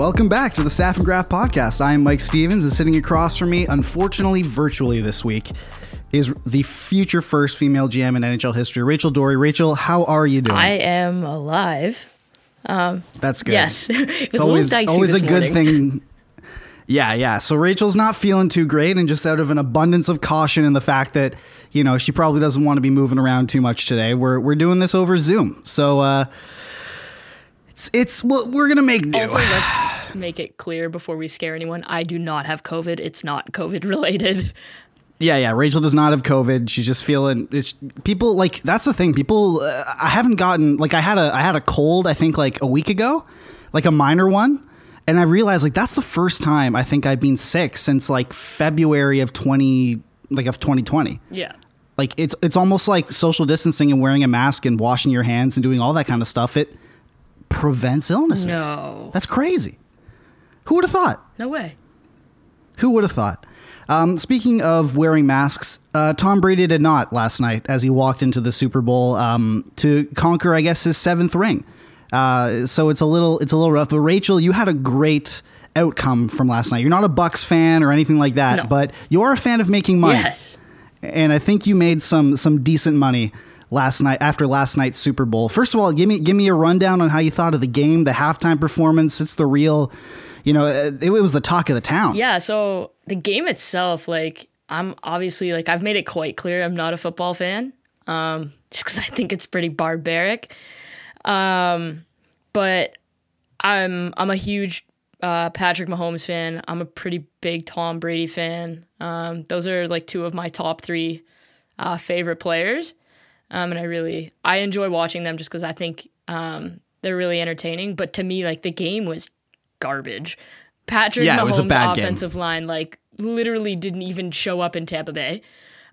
Welcome back to the Staff and Graph podcast. I am Mike Stevens, and sitting across from me, unfortunately virtually this week, is the future first female GM in NHL history, Rachel Dory. Rachel, how are you doing? I am alive. That's good. Yes, it's always always a good thing. Yeah, yeah. So Rachel's not feeling too great, and just out of an abundance of caution and the fact that you know she probably doesn't want to be moving around too much today, we're we're doing this over Zoom. So uh, it's it's well, we're gonna make do. Also, let's make it clear before we scare anyone. I do not have COVID. It's not COVID related. Yeah, yeah. Rachel does not have COVID. She's just feeling. It's, people like that's the thing. People, uh, I haven't gotten like I had a I had a cold. I think like a week ago, like a minor one, and I realized like that's the first time I think I've been sick since like February of twenty like of twenty twenty. Yeah. Like it's it's almost like social distancing and wearing a mask and washing your hands and doing all that kind of stuff. It prevents illnesses. No. that's crazy. Who would have thought? No way. Who would have thought? Um, speaking of wearing masks, uh, Tom Brady did not last night as he walked into the Super Bowl um, to conquer, I guess, his seventh ring. Uh, so it's a little it's a little rough. But Rachel, you had a great outcome from last night. You're not a Bucs fan or anything like that, No. but you're a fan of making money. Yes. And I think you made some some decent money last night after last night's Super Bowl. First of all, give me give me a rundown on how you thought of the game, the halftime performance. It's the real, you know, it, it was the talk of the town. Yeah. So the game itself, like, I'm obviously like I've made it quite clear I'm not a football fan, um, just because I think it's pretty barbaric. Um, but I'm I'm a huge uh, Patrick Mahomes fan. I'm a pretty big Tom Brady fan. Um, those are like two of my top three uh, favorite players, um, and I really I enjoy watching them just because I think um, they're really entertaining. But to me, like the game was garbage. Patrick Yeah, Mahomes' was a bad game. offensive line like literally didn't even show up in Tampa Bay.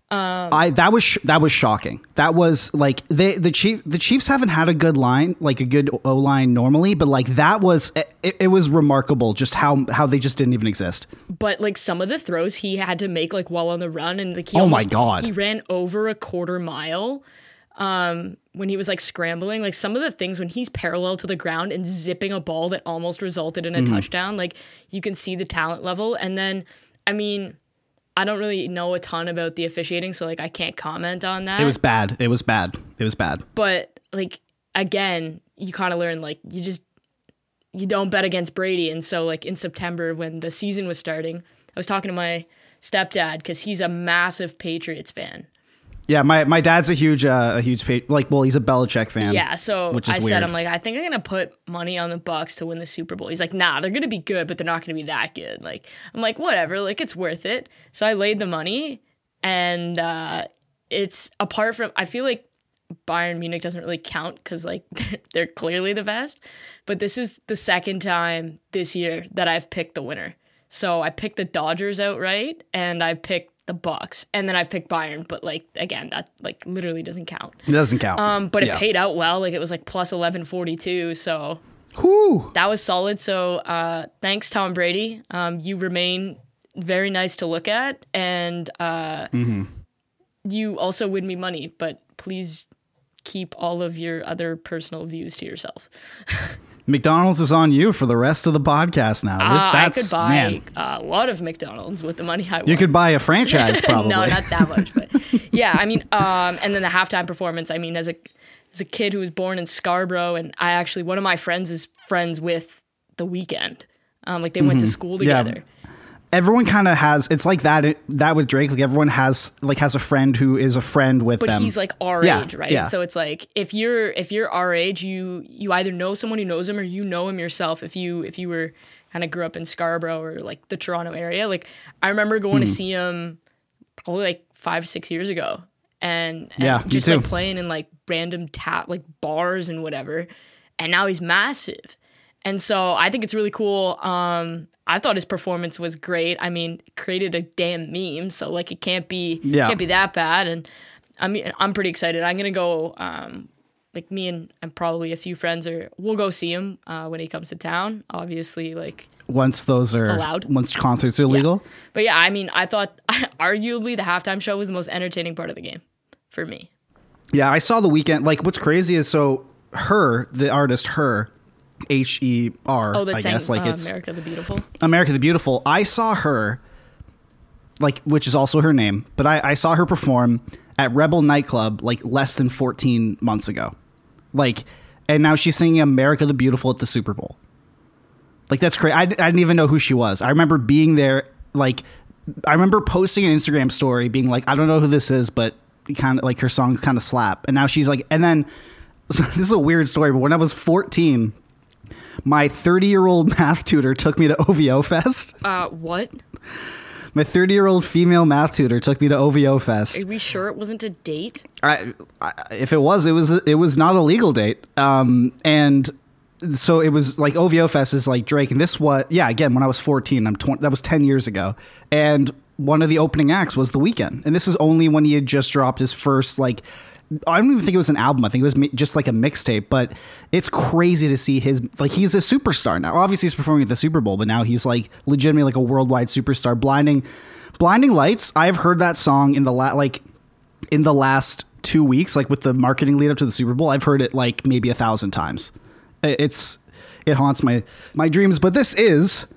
I that was sh- that was shocking. That was like they the chief the Chiefs haven't had a good line like a good O line normally, but like that was it, it was remarkable just how how they just didn't even exist. But like some of the throws he had to make like while on the run and like he Oh my God. he ran over a quarter mile um when he was like scrambling like some of the things when he's parallel to the ground and zipping a ball that almost resulted in a Mm-hmm. touchdown like you can see the talent level and then I mean I don't really know a ton about the officiating so like I can't comment on that It was bad. It was bad. It was bad. but like again you kind of learn like you just you don't bet against brady and so like in september when the season was starting i was talking to my stepdad because he's a massive patriots fan Yeah, my, my dad's a huge uh, a huge pa- like well he's a Belichick fan. yeah so which is i weird. said i'm like i think i'm gonna put money on the bucs to win the super bowl he's like nah they're gonna be good but they're not gonna be that good like i'm like whatever like it's worth it so i laid the money and uh it's apart from i feel like Bayern Munich doesn't really count because like they're clearly the best. But this is the second time this year that I've picked the winner. So I picked the Dodgers outright, and I picked the Bucs, and then I picked Bayern. But like again, that like literally doesn't count. It doesn't count. Um, but it Yeah. paid out well. Like it was like plus eleven forty two. So Whew. that was solid. So uh, thanks, Tom Brady. Um, you remain very nice to look at, and uh, mm-hmm. you also win me money. But please keep all of your other personal views to yourself. McDonald's is on you for the rest of the podcast now. Uh, I That's- could buy man, a lot of McDonald's with the money I won. you could buy a franchise probably. no, not that much, but yeah, I mean, um, and then the halftime performance. I mean, as a as a kid who was born in Scarborough, and I actually one of my friends is friends with the Weeknd. Um, like they went to school Mm-hmm. Yeah. Everyone kind of has it's like that that with Drake like everyone has like has a friend who is a friend with but them. he's like our Yeah, age, right? yeah. So it's like if you're if you're our age, you you either know someone who knows him or you know him yourself. If you if you were kind of grew up in Scarborough or like the Toronto area, like I remember going Hmm. to see him probably like five six years ago, and, and Yeah, just like playing in like random tap like bars and whatever, and now he's massive. And so I think it's really cool. Um, I thought his performance was great. I mean, created a damn meme, so like it can't be Yeah. can't be that bad. And I mean, I'm pretty excited. I'm gonna go. Um, like me and, and probably a few friends are we'll go see him uh, when he comes to town. Obviously, like Once those are Allowed. once concerts are legal. but yeah, I mean, I thought arguably the halftime show was the most entertaining part of the game for me. Yeah, I saw the Weeknd. Like, what's crazy is so her, the artist, her, H E R, Oh, that I guess, like uh, it's America the Beautiful. America the Beautiful. I saw her, like, which is also her name, but I, I saw her perform at Rebel nightclub like less than 14 months ago. Like, and now she's singing America the Beautiful at the Super Bowl. Like, that's crazy. I, I didn't even know who she was. I remember being there, like, I remember posting an Instagram story being like, I don't know who this is, but kind of like her songs kind of slap. And now she's like, and then so this is a weird story, but when I was 14, my 30 year old math tutor took me to OVO Fest. Uh, what? My 30 year old female math tutor took me to OVO Fest. Are we sure it wasn't a date? I, I, if it was, it was it was not a legal date. Um, and so it was like OVO Fest is like Drake, and this what? Yeah, again, when I was 14, I'm 20, that was 10 years ago, and one of the opening acts was The Weeknd, and this is only when he had just dropped his first like. I don't even think it was an album. I think it was just like a mixtape. But it's crazy to see his like he's a superstar now. Obviously, he's performing at the Super Bowl, but now he's like legitimately like a worldwide superstar. Blinding, blinding lights. I've heard that song in the la- like in the last two weeks, like with the marketing lead up to the Super Bowl, I've heard it like maybe a thousand times. It's it haunts my my dreams. But this is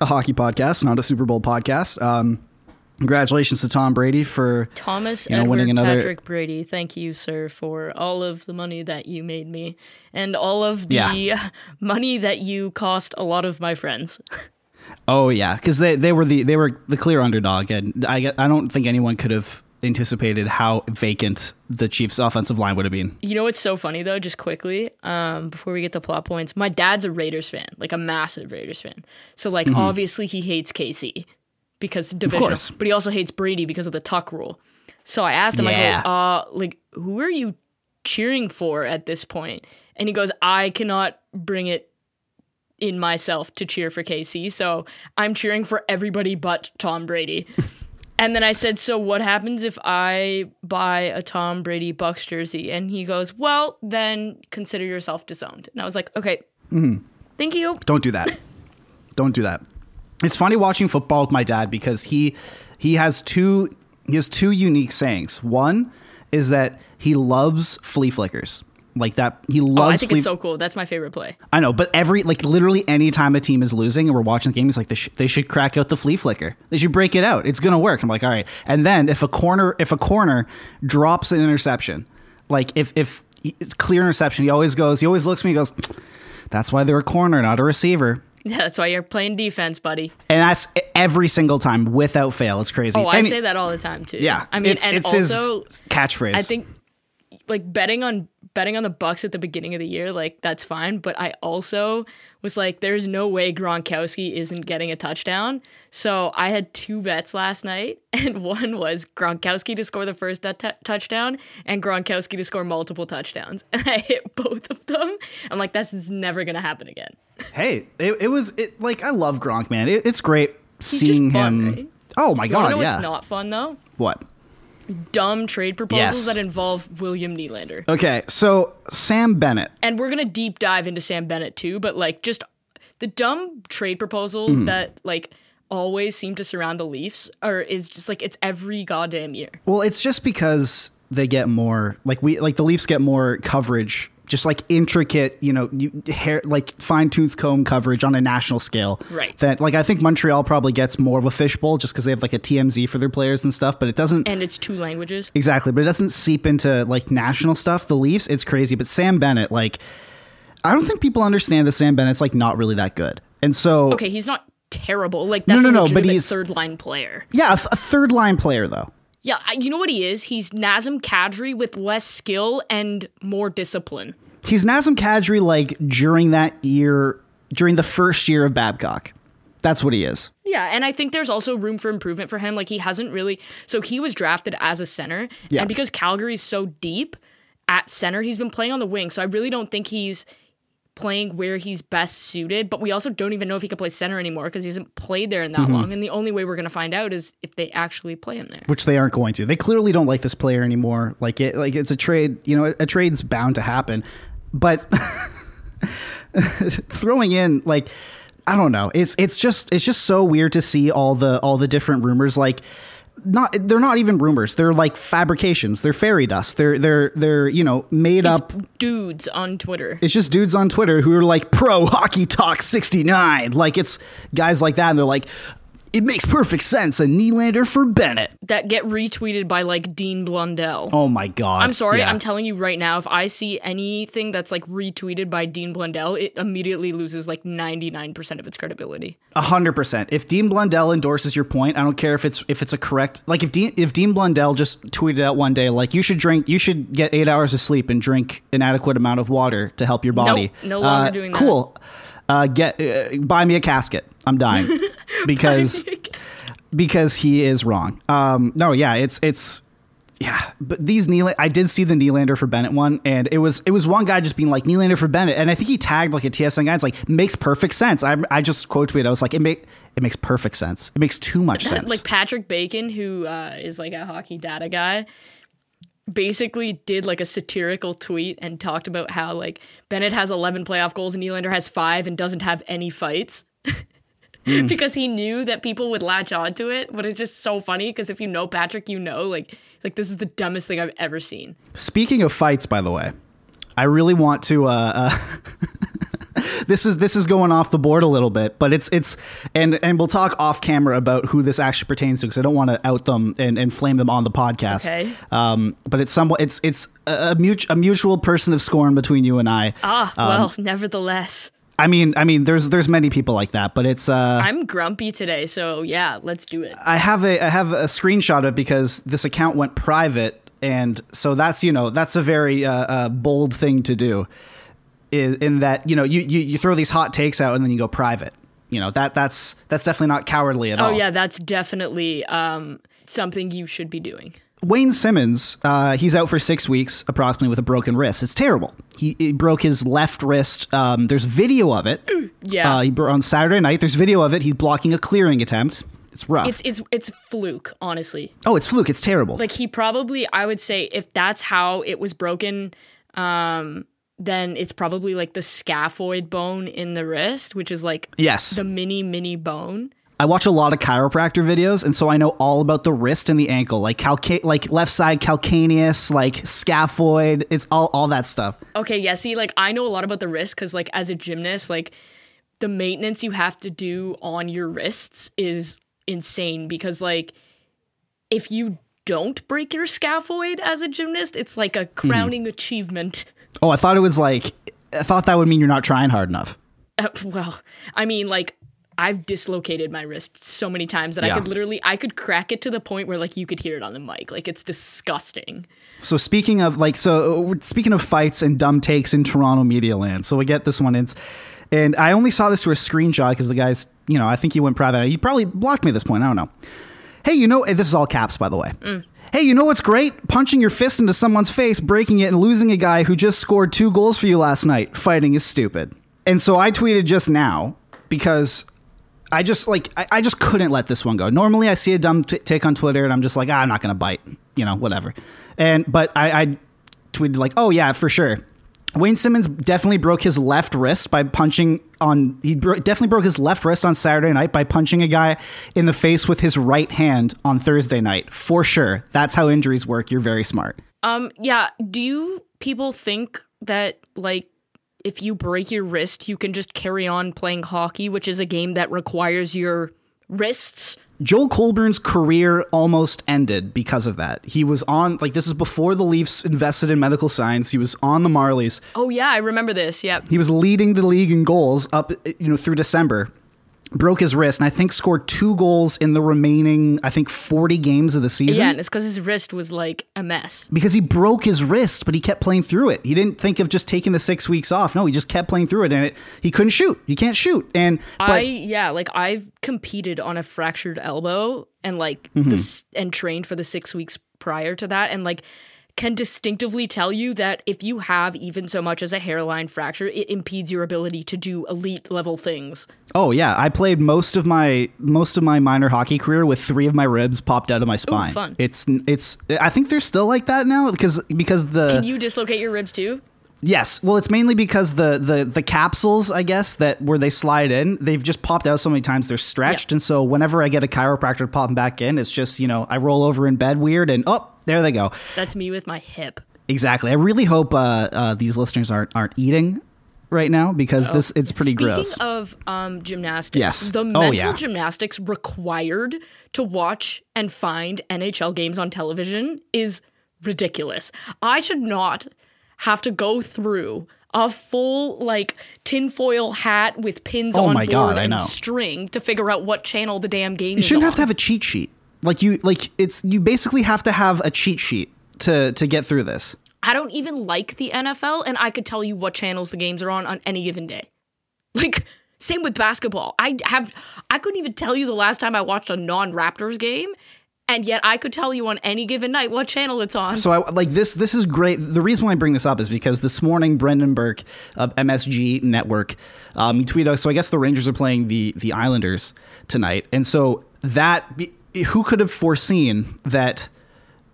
a hockey podcast, not a Super Bowl podcast. Um, congratulations to Tom Brady for Thomas you know Edward winning another. Patrick Brady, thank you, sir, for all of the money that you made me and all of the Yeah. money that you cost a lot of my friends. Oh yeah, because they they were the they were the clear underdog, and I I don't think anyone could have anticipated how vacant the Chiefs' offensive line would have been. You know what's so funny though, just quickly, um, before we get to plot points, my dad's a Raiders fan, like a massive Raiders fan. So like obviously he hates KC because division, Mm-hmm. course. but he also hates Brady because of the tuck rule. So I asked him, Yeah. I go, uh, like, who are you cheering for at this point? And he goes, I cannot bring it in myself to cheer for KC, so I'm cheering for everybody but Tom Brady. And then I said, So what happens if I buy a Tom Brady Bucs jersey? And he goes, Well, then consider yourself disowned. And I was like, Okay, thank you. Don't do that. Don't do that. It's funny watching football with my dad because he he has two he has two unique sayings. One is that he loves flea flickers. Like that he Oh, loves I think flea it's so cool. That's my favorite play. I know, but every like literally any time a team is losing and we're watching the game, he's like, they, sh- they should crack out the flea flicker. They should break it out. It's gonna work. I'm like, all right. And then if a corner if a corner drops an interception, like if if it's clear interception, he always goes. He always looks at me. and goes, that's why they're a corner, not a receiver. Yeah, that's why you're playing defense, buddy. And that's every single time without fail. It's crazy. Oh, I Any- say that all the time too. Yeah, I mean, it's, and it's also, catchphrase. I think like betting on betting on the Bucs at the beginning of the year, like that's fine. But I also was like, there's no way Gronkowski isn't getting a touchdown. So I had two bets last night, and one was Gronkowski to score the first t- touchdown, and Gronkowski to score multiple touchdowns, and I hit both of them. I'm like, that's never gonna happen again. hey, it, it was it like I love Gronk, man. It, it's great just seeing fun, him. right? Oh my You god, know yeah. what's not fun though? what? Dumb trade proposals Yes. that involve William Nylander. Okay, so Sam Bennett. and we're gonna deep dive into Sam Bennett too, but like just the dumb trade proposals hmm. that like always seem to surround the Leafs are is just like it's every goddamn year. Well, it's just because they get more like we like the Leafs get more coverage, just like intricate, you know, you, hair like fine tooth comb coverage on a national scale. Right. That like I think Montreal probably gets more of a fishbowl just because they have like a TMZ for their players and stuff, but it doesn't And it's two languages. exactly, but it doesn't seep into like national stuff. The Leafs, it's crazy, but Sam Bennett, like, I don't think people understand that Sam Bennett's like not really that good, and so Okay, he's not terrible. Like No, that's no, a no, but he's- third line player. yeah, a, th- a third line player though. Yeah, you know what he is? He's Nazem Kadri with less skill and more discipline. He's Nazem Kadri like during that year, during the first year of Babcock. That's what he is. Yeah, and I think there's also room for improvement for him. Like he hasn't really so he was drafted as a center, Yeah. and because Calgary's so deep, at center. He's been playing on the wing, so I really don't think he's playing where he's best suited. But we also don't even know if he can play center anymore because he hasn't played there in that mm-hmm. long. And the only way we're going to find out is if they actually play him there. which they aren't going to. They clearly don't like this player anymore. Like it, like it's a trade. You know, a trade's bound to happen. But throwing in like I don't know. It's it's just it's just so weird to see all the all the different rumors. Like not they're not even rumors. They're like fabrications. They're fairy dust. They're they're they're you know made up. Dudes on Twitter. It's just dudes on Twitter who are like pro hockey talk 69. Like it's guys like that and they're like it makes perfect sense a Nylander for Bennett. that get retweeted by like Dean Blundell. Oh my god. I'm sorry, Yeah. I'm telling you right now, if I see anything that's like retweeted by Dean Blundell, it immediately loses like 99% of its credibility. Hundred percent. If Dean Blundell endorses your point, I don't care if it's if it's a correct. Like if Dean if Dean Blundell just tweeted out one day, like you should drink, you should get eight hours of sleep and drink an adequate amount of water to help your body. no longer Uh, doing that. Cool. Uh, get uh, buy me a casket. I'm dying because because he is wrong. Um, no, yeah, it's it's yeah, but these Nylander, I did see the Nylander for Bennett one, and it was it was one guy just being like Nylander for Bennett, and I think he tagged like a TSN guy. It's like makes perfect sense. I I just quote tweeted. I was like, it make it makes perfect sense. It makes too much sense. like Patrick Bacon, who uh, is like a hockey data guy, basically did like a satirical tweet and talked about how like Bennett has 11 playoff goals and Nylander has five and doesn't have any fights. because he knew that people would latch on to it, but it's just so funny because if you know Patrick, you know like like this is the dumbest thing I've ever seen. Speaking of fights, by the way, I really want to. Uh, uh, this is this is going off the board a little bit, but it's it's and and we'll talk off camera about who this actually pertains to because I don't want to out them and, and flame them on the podcast. Okay. Um, but it's somewhat it's it's a, a, mut- a mutual person of scorn between you and I. Ah, well, nevertheless, I mean, I mean, there's there's many people like that, but it's uh, I'm grumpy today, so yeah, let's do it. I have a I have a screenshot of it because this account went private, and so that's you know that's a very uh, uh, bold thing to do. In, in that you know you, you you throw these hot takes out and then you go private. You know that that's that's definitely not cowardly at Oh all. Oh yeah, that's definitely um, something you should be doing. Wayne Simmonds, uh, he's out for six weeks approximately with a broken wrist. It's terrible. He, he broke his left wrist. Um, there's video of it. Yeah. Uh, he bro- on Saturday night. There's video of it. He's blocking a clearing attempt. It's rough. It's it's it's fluke, honestly. oh, it's fluke. It's terrible. Like he probably, I would say, if that's how it was broken, um, then it's probably like the scaphoid bone in the wrist, which is like yes. the mini mini bone. I watch a lot of chiropractor videos, and so I know all about the wrist and the ankle, like calca- like left side calcaneus, like scaphoid. It's all all that stuff. Okay, yeah. See, like I know a lot about the wrist because, like, as a gymnast, like the maintenance you have to do on your wrists is insane because, like, if you don't break your scaphoid as a gymnast, it's like a crowning achievement. Oh, I thought it was like I thought that would mean you're not trying hard enough. Uh, well, I mean, like I've dislocated my wrist so many times that Yeah. I could literally I could crack it to the point where like you could hear it on the mic. Like it's disgusting. So speaking of like so uh, speaking of fights and dumb takes in Toronto media land. So we get this one in and I only saw this through a screenshot because the guy's, you know, I think he went private. He probably blocked me at this point. I don't know. Hey, you know, this is all caps by the way. Mm. Hey, you know what's great? Punching your fist into someone's face, breaking it, and losing a guy who just scored two goals for you last night. Fighting is stupid. And so I tweeted just now because I just like I, I just couldn't let this one go. Normally, I see a dumb t- take on Twitter, and I'm just like, ah, I'm not gonna bite, you know, whatever. And but I, I tweeted like, oh yeah, for sure. Wayne Simmonds definitely broke his left wrist by punching on. He bro- definitely broke his left wrist on Saturday night by punching a guy in the face with his right hand on Thursday night. For sure, that's how injuries work. You're very smart. Um yeah, do you people think that like if you break your wrist, you can just carry on playing hockey, which is a game that requires your wrists? Joel Colborne's career almost ended because of that. He was on like this is before the Leafs invested in medical science. He was on the Marlies. Oh yeah, I remember this. Yeah. He was leading the league in goals up, you know, through December. Broke his wrist and I think scored two goals in the remaining, I think, 40 games of the season. Yeah, and it's because his wrist was like a mess. because he broke his wrist, but he kept playing through it. He didn't think of just taking the six weeks off. No, he just kept playing through it, and it he couldn't shoot. You can't shoot. And but I yeah, like I've competed on a fractured elbow and like Mm-hmm. this and trained for the six weeks prior to that, and like can distinctively tell you that if you have even so much as a hairline fracture, it impedes your ability to do elite level things. Oh yeah, I played most of my most of my minor hockey career with three of my ribs popped out of my spine. fun. It's it's I think they're still like that now because because the Can you dislocate your ribs too? Yes. Well, it's mainly because the the the capsules, I guess, that where they slide in, they've just popped out so many times they're stretched, Yeah. and so whenever I get a chiropractor to pop them back in, it's just you know I roll over in bed weird, and oh, there they go. That's me with my hip. Exactly. I really hope uh, uh, these listeners aren't aren't eating right now because this it's pretty Speaking gross. of um, gymnastics, Yes. the Oh, mental yeah. gymnastics required to watch and find NHL games on television is ridiculous. I should not have to go through a full like tinfoil hat with pins Oh on my board God, and string to figure out what channel the damn game is. you shouldn't have to have a cheat sheet. Like you like it's you basically have to have a cheat sheet to to get through this. I don't even like the NFL, and I could tell you what channels the games are on on any given day. Like, same with basketball. I have, I couldn't even tell you the last time I watched a non-Raptors game, and yet I could tell you on any given night what channel it's on. So I like this. This is great. The reason why I bring this up is because this morning Brendan Burke of MSG Network um, he tweeted. out- So I guess the Rangers are playing the the Islanders tonight, and so that who could have foreseen that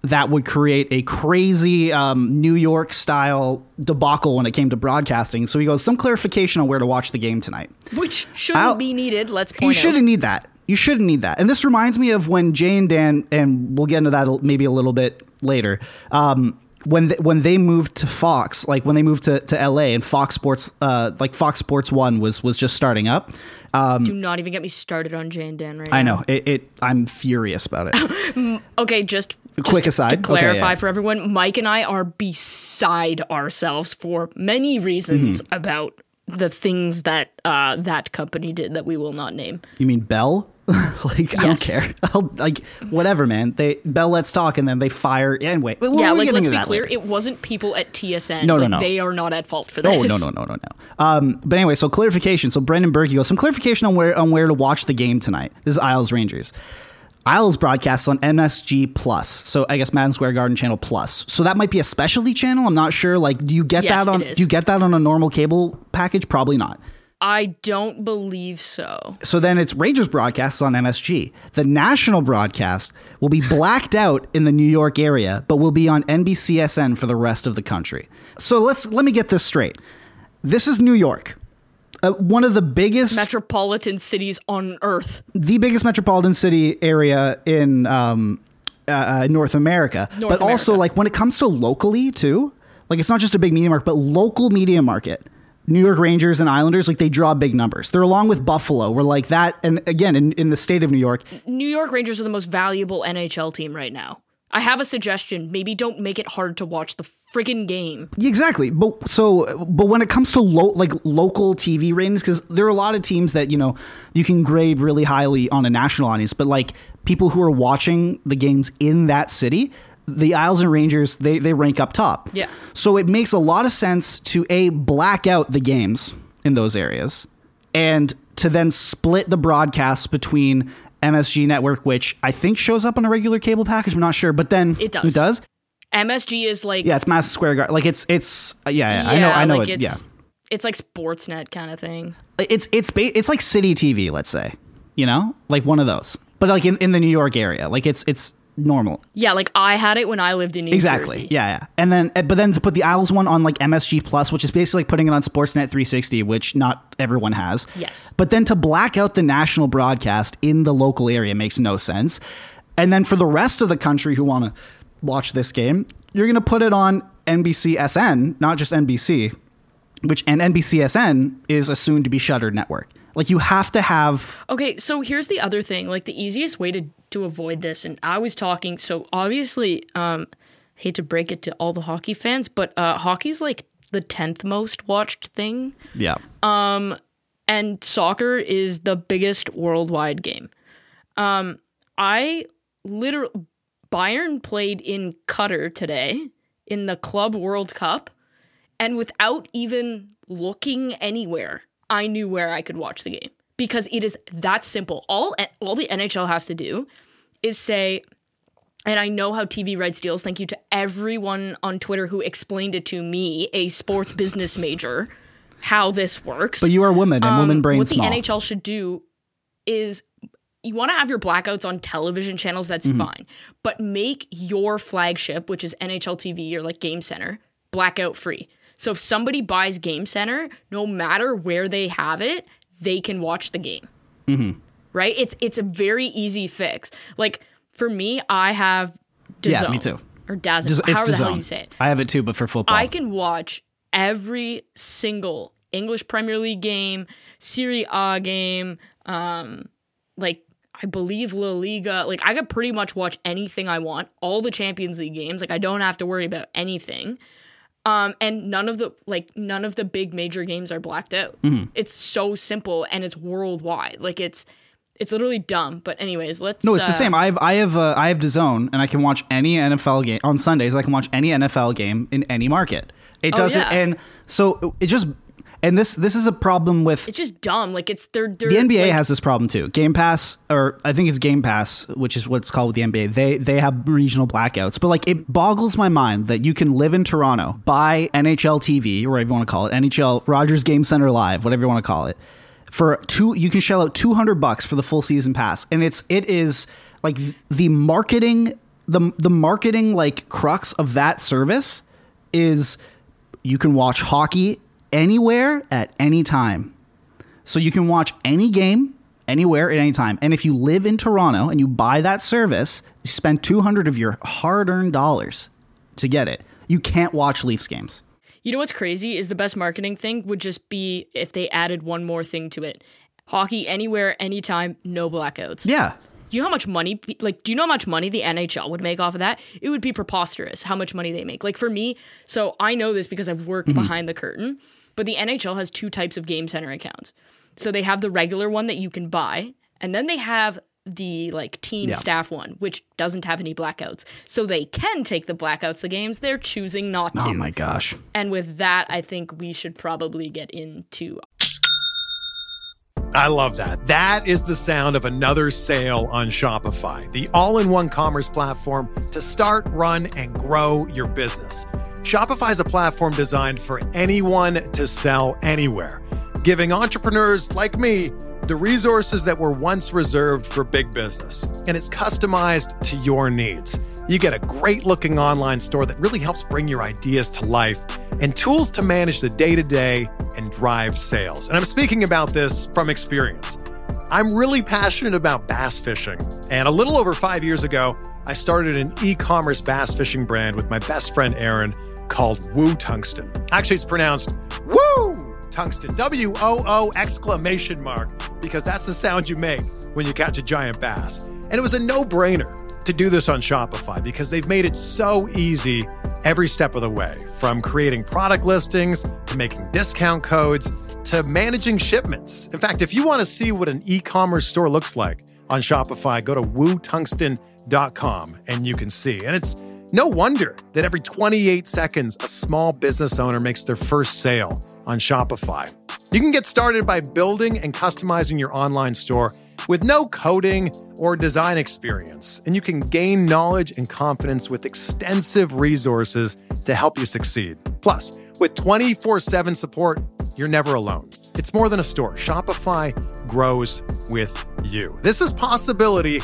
that would create a crazy um, New York style debacle when it came to broadcasting. So he goes some clarification on where to watch the game tonight. which shouldn't I'll- be needed. Let's point You shouldn't need that. You shouldn't need that. And this reminds me of when Jay and Dan, and we'll get into that maybe a little bit later. Um, when they, when they moved to Fox, like when they moved to, to LA and Fox Sports, uh, like Fox Sports One was was just starting up. Do not even get me started on Jay and Dan right now. I know it, it. I'm furious about it. Okay, just, just Quick aside. to Okay, clarify yeah. for everyone, Mike and I are beside ourselves for many reasons Mm-hmm. about the things that uh, that company did that we will not name. You mean Bell? like I don't care. I'll, like whatever, man. They Bell Let's Talk, and then they fire. Anyway, we'll, yeah, like let's be clear, later. it wasn't people at TSN. No, no, Like, no. They are not at fault for this. Oh no no no no no. Um, but anyway, so clarification. So Brendan Berkey goes some clarification on where on where to watch the game tonight. This is Isles Rangers. Isles broadcasts on MSG Plus, so I guess Madison Square Garden Channel Plus. So that might be a specialty channel. I'm not sure. Like, do you get Yes, that on? Do you get that on a normal cable package? Probably not. I don't believe so. So then it's Rangers broadcasts on MSG. The national broadcast will be blacked out in the New York area, but will be on NBCSN for the rest of the country. So let's let me get this straight. This is New York. Uh, one of the biggest Metropolitan cities on Earth. the biggest metropolitan city area in um, uh, uh, North America. North but also, like when it comes to locally too, like it's not just a big media market, but local media market. New York Rangers and Islanders, like they draw big numbers. They're along with Buffalo. We're like that, and again, in, in the state of New York, New York Rangers are the most valuable NHL team right now. I have a suggestion. Maybe don't make it hard to watch the friggin' game. Exactly. But so, but when it comes to lo- like local TV ratings, because there are a lot of teams that you know you can grade really highly on a national audience, but like people who are watching the games in that city, the Isles and Rangers they they rank up top. Yeah. So it makes a lot of sense to a black out the games in those areas, and to then split the broadcasts between. MSG Network, which I think shows up on a regular cable package, I'm not sure, but then It does. It does. MSG is like Yeah, it's Madison Square Garden. Like it's it's uh, yeah, yeah, I know I know like it. It's, Yeah, it's like Sportsnet kind of thing. it's it's ba- it's like city TV, let's say, you know, like one of those, but like in, in the New York area, like it's it's normal. Yeah, like I had it when I lived in New Exactly. Jersey. Yeah, yeah. And then, uh, but then to put the Isles one on like MSG Plus, which is basically like putting it on Sportsnet 360, which not everyone has. Yes. But then to black out the national broadcast in the local area makes no sense. And then for the rest of the country who want to watch this game, you're going to put it on NBCSN, not just NBC, which and NBCSN is a soon to be shuttered network. Like you have to have Okay, so here's the other thing. Like the easiest way to to avoid this, and I was talking. So obviously, um, hate to break it to all the hockey fans, but uh, hockey's like the tenth most watched thing, yeah. Um, and soccer is the biggest worldwide game. Um, I literally Bayern played in Qatar today in the Club World Cup, and without even looking anywhere, I knew where I could watch the game because it is that simple. All all the NHL has to do is say, and I know how TV rights deals. Thank you to everyone on Twitter who explained it to me, a sports business major, how this works. But you are a woman and woman brains. Um, what small. the NHL should do is you want to have your blackouts on television channels, that's Mm-hmm. fine. But make your flagship, which is NHL TV or like Game Center, blackout free. So if somebody buys Game Center, no matter where they have it, they can watch the game. Mm-hmm. Right? It's it's a very easy fix. Like for me, I have DAZN, Yeah, me too. Or DAZN, Just- however the hell you say it. I have it too, but for football. I can watch every single English Premier League game, Serie A game, um, like I believe La Liga. Like I could pretty much watch anything I want, all the Champions League games. Like I don't have to worry about anything. Um, and none of the like none of the big major games are blacked out. Mm-hmm. It's so simple and it's worldwide. Like it's it's literally dumb. But anyways, let's No, it's the uh, same. I have I have uh, I have DAZN, and I can watch any NFL game on Sundays. I can watch any NFL game in any market. It Oh, doesn't, yeah. and so it just and this this is a problem with It's just dumb. Like it's they're, they're the NBA like, has this problem too. Game Pass, or I think it's Game Pass, which is what's called with the NBA. They they have regional blackouts, but like it boggles my mind that you can live in Toronto, buy NHL TV or whatever you want to call it, NHL Rogers Game Center Live, whatever you want to call it, for two. You can shell out two hundred bucks for the full season pass, and it's it is like the marketing the the marketing like crux of that service is you can watch hockey anywhere at any time. So you can watch any game anywhere at any time. And if you live in Toronto and you buy that service, you spend 200 of your hard-earned dollars to get it. You can't watch Leafs games. You know what's crazy is the best marketing thing would just be if they added one more thing to it. Hockey anywhere, anytime, no blackouts. Yeah. Do you know how much money like do you know how much money the NHL would make off of that? It would be preposterous how much money they make. Like for me, so I know this because I've worked mm-hmm. behind the curtain, but the NHL has two types of game center accounts. So they have the regular one that you can buy, and then they have the like team Yeah. staff one, which doesn't have any blackouts. So they can take the blackouts the games, they're choosing not oh to. Oh my gosh. And with that, I think we should probably get into I love that. That is the sound of another sale on Shopify, the all in one commerce platform to start, run, and grow your business. Shopify is a platform designed for anyone to sell anywhere, giving entrepreneurs like me the resources that were once reserved for big business. And it's customized to your needs. You get a great looking online store that really helps bring your ideas to life and tools to manage the day to day and drive sales. And I'm speaking about this from experience. I'm really passionate about bass fishing. And a little over five years ago, I started an e commerce bass fishing brand with my best friend Aaron called Woo Tungsten. Actually, it's pronounced Woo Tungsten, W O O exclamation mark, because that's the sound you make when you catch a giant bass. And it was a no brainer to do this on Shopify because they've made it so easy every step of the way from creating product listings to making discount codes to managing shipments. In fact, if you want to see what an e commerce store looks like on Shopify, go to wootungsten.com and you can see. And it's no wonder that every 28 seconds, a small business owner makes their first sale on Shopify. You can get started by building and customizing your online store with no coding or design experience, and you can gain knowledge and confidence with extensive resources to help you succeed. Plus, with 24 7 support, you're never alone. It's more than a store. Shopify grows with you. This is possibility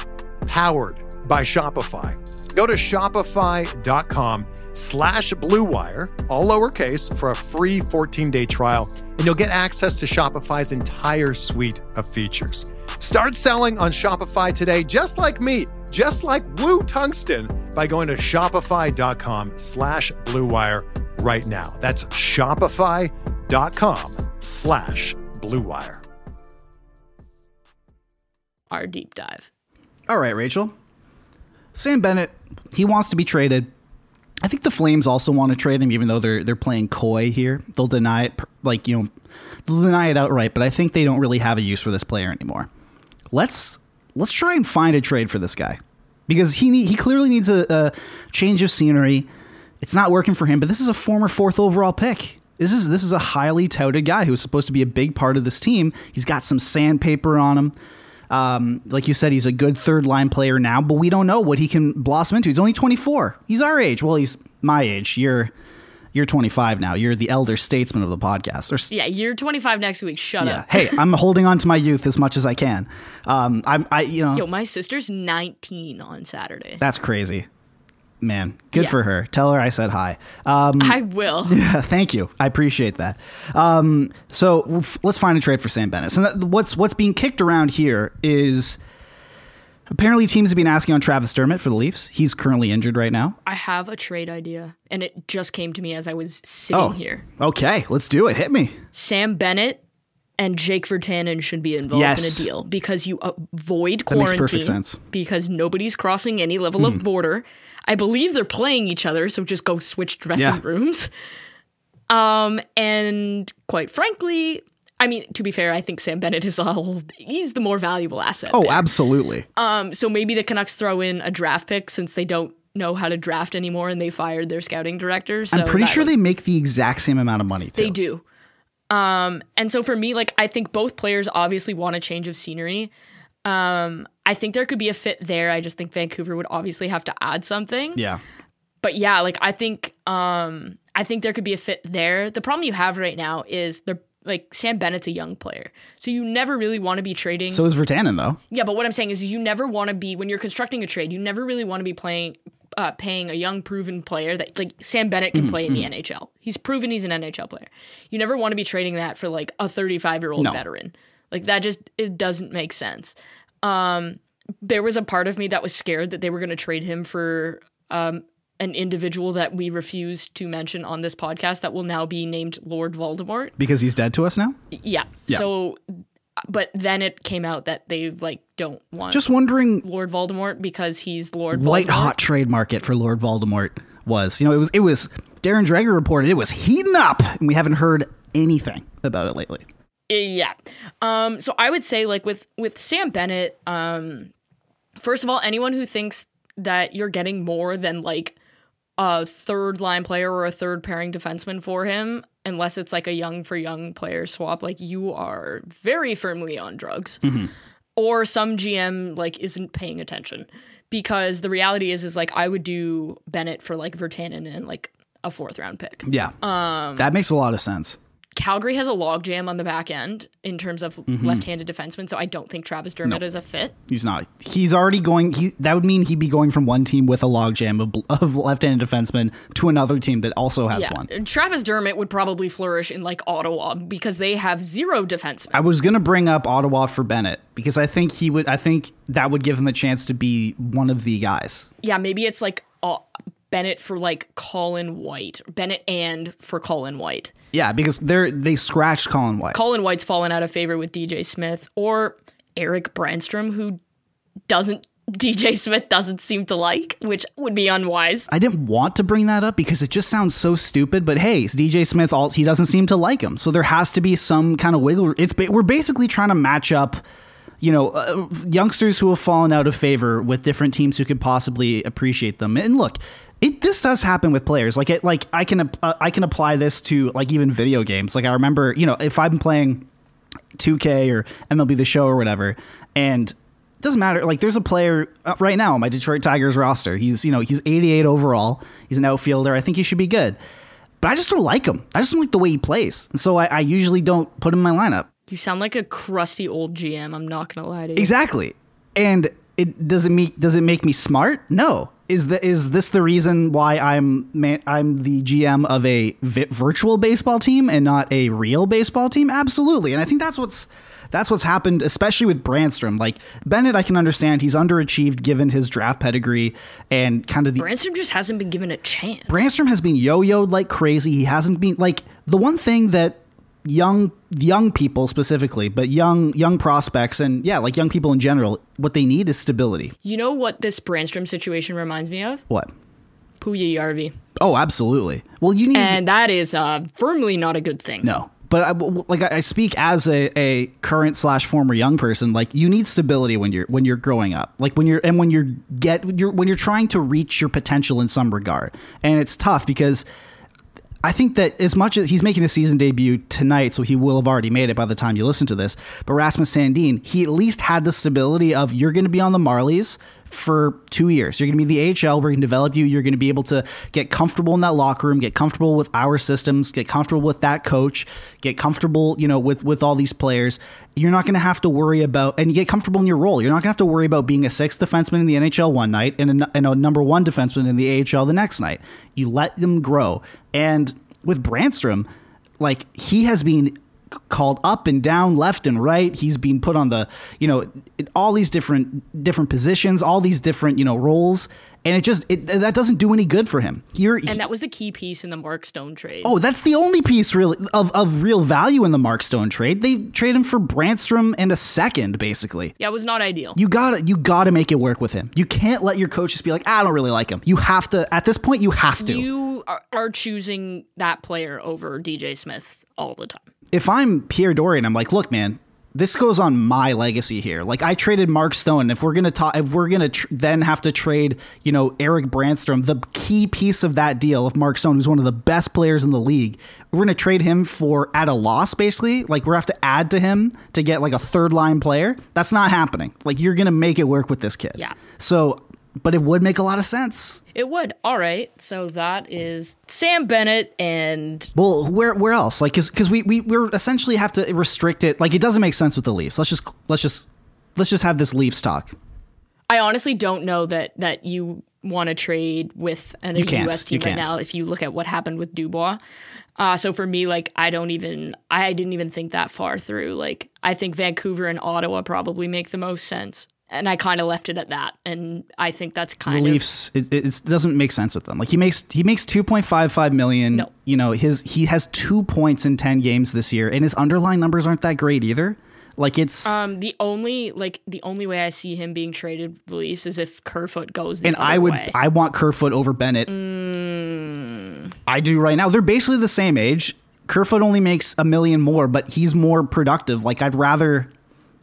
powered by Shopify. Go to shopify.com slash bluewire, all lowercase, for a free 14-day trial, and you'll get access to Shopify's entire suite of features. Start selling on Shopify today, just like me, just like Woo Tungsten, by going to shopify.com slash bluewire right now. That's shopify.com slash bluewire. our deep dive. All right, Rachel. Sam Bennett, he wants to be traded. I think the Flames also want to trade him, even though they're they're playing coy here. They'll deny it, like you know, they'll deny it outright. But I think they don't really have a use for this player anymore. Let's let's try and find a trade for this guy because he need, he clearly needs a, a change of scenery. It's not working for him, but this is a former fourth overall pick. This is this is a highly touted guy who's supposed to be a big part of this team. He's got some sandpaper on him. Um, like you said, he's a good third line player now, but we don't know what he can blossom into. He's only 24. He's our age. Well, he's my age. You're you're 25 now. You're the elder statesman of the podcast. Or, Yeah, you're 25 next week. Shut yeah. up. Hey, I'm holding on to my youth as much as I can. Um, I'm, I, you know, Yo, my sister's 19 on Saturday. that's crazy. Man, good Yeah. for her. Tell her I said hi. Um, I will. Yeah, thank you. I appreciate that. Um, so f- let's find a trade for Sam Bennett. So that, what's what's being kicked around here is apparently teams have been asking on Travis Dermott for the Leafs. He's currently injured right now. I have a trade idea, and it just came to me as I was sitting Oh, here. okay. Let's do it. Hit me. Sam Bennett and Jake Virtanen should be involved Yes. in a deal because you avoid That quarantine. makes perfect sense. Hmm. Because nobody's crossing any level of border. I believe they're playing each other, so just go switch dressing Yeah. rooms. Um, and quite frankly, I mean, to be fair, I think Sam Bennett is all he's the more valuable asset. Oh, there. absolutely. Um, so maybe the Canucks throw in a draft pick since they don't know how to draft anymore and they fired their scouting director. So I'm pretty sure would- they make the exact same amount of money too. they do. Um, and so for me, like I think both players obviously want a change of scenery. Um, I think there could be a fit there. I just think Vancouver would obviously have to add something. Yeah. But yeah, like I think um I think there could be a fit there. The problem you have right now is they're like Sam Bennett's a young player. So you never really want to be trading So is Virtanen though. yeah, but what I'm saying is you never want to be when you're constructing a trade, you never really want to be playing uh, paying a young proven player that like Sam Bennett can play in the NHL. He's proven he's an NHL player. You never want to be trading that for like a 35 year old No. veteran. Like that just it doesn't make sense. Um, there was a part of me that was scared that they were going to trade him for um, an individual that we refused to mention on this podcast that will now be named Lord Voldemort. Because he's dead to us now? Yeah. Yeah. So, but then it came out that they like don't want Just wondering Lord Voldemort because he's Lord white Voldemort. hot trade market for Lord Voldemort was. You know, it was it was Darren Dreger reported it was heating up and we haven't heard anything about it lately. Yeah. Um. So I would say like with with Sam Bennett. Um. First of all, anyone who thinks that you're getting more than like a third line player or a third pairing defenseman for him, unless it's like a young for young player swap, like you are very firmly on drugs. Or some GM like isn't paying attention. Because the reality is is like I would do Bennett for like Virtanen and like a fourth round pick. Yeah. Um, that makes a lot of sense. Calgary has a logjam on the back end in terms of Mm-hmm. left-handed defensemen, so I don't think Travis Dermott is a fit. He's not. He's already going. He that would mean he'd be going from one team with a logjam of, of left-handed defensemen to another team that also has Yeah, one. Travis Dermott would probably flourish in like Ottawa because they have zero defensemen. I was gonna bring up Ottawa for Bennett because I think he would. I think that would give him a chance to be one of the guys. yeah, maybe it's like uh, Bennett for like Colin White, Bennett and for Colin White. Yeah, because they're they scratched Colin White. Colin White's fallen out of favor with DJ Smith or Erik Brannstrom, who doesn't DJ Smith doesn't seem to like, which would be unwise. I didn't want to bring that up because it just sounds so stupid. But hey, DJ Smith. All he doesn't seem to like him, so there has to be some kind of wiggle. It's we're basically trying to match up, you know, uh, youngsters who have fallen out of favor with different teams who could possibly appreciate them. And look, it this does happen with players. Like it, like I can uh, I can apply this to like even video games. Like I remember, you know, if I'm playing 2K or MLB The Show or whatever, and it doesn't matter. Like there's a player uh, right now on my Detroit Tigers roster. He's you know he's 88 overall. He's an outfielder. I think he should be good, but I just don't like him. I just don't like the way he plays, and so I, I usually don't put him in my lineup. You sound like a crusty old GM. I'm not gonna lie to you. Exactly, and it does it make does it make me smart? No. Is the is this the reason why I'm man, I'm the GM of a vi- virtual baseball team and not a real baseball team? Absolutely, and I think that's what's that's what's happened, especially with Brannstrom. Like Bennett, I can understand he's underachieved given his draft pedigree and kind of the Brannstrom just hasn't been given a chance. Brannstrom has been yo-yoed like crazy. He hasn't been like the one thing that young young people specifically, but young young prospects and yeah, like young people in general, what they need is stability. you know what this Brannstrom situation reminds me of? What? Puljujarvi. Oh, absolutely. Well, you need And that is uh, firmly not a good thing. no. But I, like I speak as a, a current slash former young person, like you need stability when you're when you're growing up, like when you're and when you're get you're when you're trying to reach your potential in some regard, and it's tough because I think that as much as he's making a season debut tonight, so he will have already made it by the time you listen to this. But Rasmus Sandin, he at least had the stability of you're going to be on the Marlies for two years. You're going to be the AHL. We're going to develop you. You're going to be able to get comfortable in that locker room, get comfortable with our systems, get comfortable with that coach, get comfortable, you know, with with all these players. You're not going to have to worry about, and you get comfortable in your role. You're not going to have to worry about being a sixth defenseman in the NHL one night and a, and a number one defenseman in the AHL the next night. You let them grow. And with Brannstrom, like he has been called up and down, left and right. He's being put on the, you know, all these different different positions, all these different, you know, roles, and it just it, that doesn't do any good for him. You're, And that was the key piece in the Mark Stone trade. Oh, that's the only piece really of, of real value in the Mark Stone trade. They trade him for Brannstrom and a second, basically. yeah, it was not ideal. You gotta you gotta make it work with him. You can't let your coach just be like, I don't really like him. You have to at this point you have to. You are choosing that player over DJ Smith all the time. If I'm Pierre Dorion, I'm like, look, man, this goes on my legacy here. Like I traded Mark Stone. If we're gonna talk, if we're gonna tr- then have to trade, you know, Erik Brannstrom, the key piece of that deal of Mark Stone, who's one of the best players in the league, we're gonna trade him for at a loss, basically. Like we're have to add to him to get like a third line player. That's not happening. Like you're gonna make it work with this kid. Yeah. So, but it would make a lot of sense. It would. All right. So that is Sam Bennett and Well, where where else? Like, because we we we're essentially have to restrict it. Like, it doesn't make sense with the Leafs. Let's just let's just let's just have this Leafs talk. I honestly don't know that that you want to trade with an, You. U.S. team right now. If you look at what happened with Dubois, uh, so for me, like I don't even I didn't even think that far through. Like I think Vancouver and Ottawa probably make the most sense, and I kind of left it at that. And I think that's The kind of Leafs, it, it, doesn't make sense with them. Like he makes he makes two point five five million. No. You know his he has two points in ten games this year, and his underlying numbers aren't that great either. Like it's um the only like the only way I see him being traded with the Leafs is if Kerfoot goes and I would way. I want Kerfoot over Bennett. Mm. I do right now. They're basically the same age. Kerfoot only makes a million more, but he's more productive. Like I'd rather,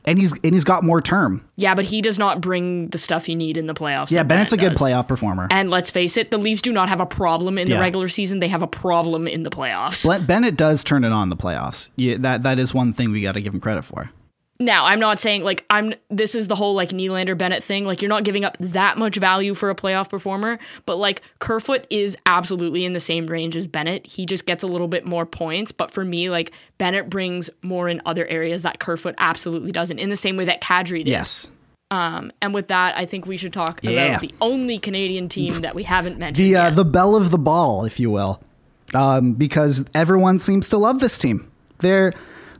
and he's and he's got more term. yeah, but he does not bring the stuff you need in the playoffs. Yeah, Bennett's a good does. playoff performer. And let's face it, the Leafs do not have a problem in Yeah. the regular season. They have a problem in the playoffs. Bennett does turn it on the playoffs. Yeah, that that is one thing we got to give him credit for. Now, I'm not saying like I'm this is the whole like Nylander Bennett thing. Like you're not giving up that much value for a playoff performer, but like Kerfoot is absolutely in the same range as Bennett. He just gets a little bit more points, but for me, like Bennett brings more in other areas that Kerfoot absolutely doesn't. In the same way that Kadri did. Yes, Um, And with that, I think we should talk Yeah. about the only Canadian team that we haven't mentioned. the uh, the bell of the ball, if you will, um, because everyone seems to love this team. They're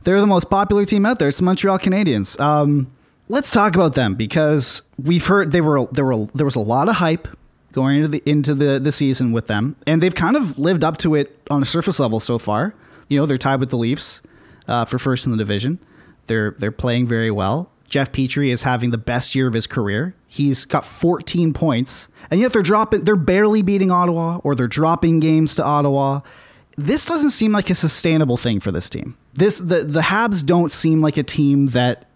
they're the most popular team out there. It's the Montreal Canadiens. Um, let's talk about them because we've heard they were there were there was a lot of hype going into the into the the season with them, and they've kind of lived up to it on a surface level so far. You know, they're tied with the Leafs uh, for first in the division. They're they're playing very well. Jeff Petry is having the best year of his career. He's got 14 points, and yet they're dropping. They're barely beating Ottawa, or they're dropping games to Ottawa. This doesn't seem like a sustainable thing for this team. This the the Habs don't seem like a team that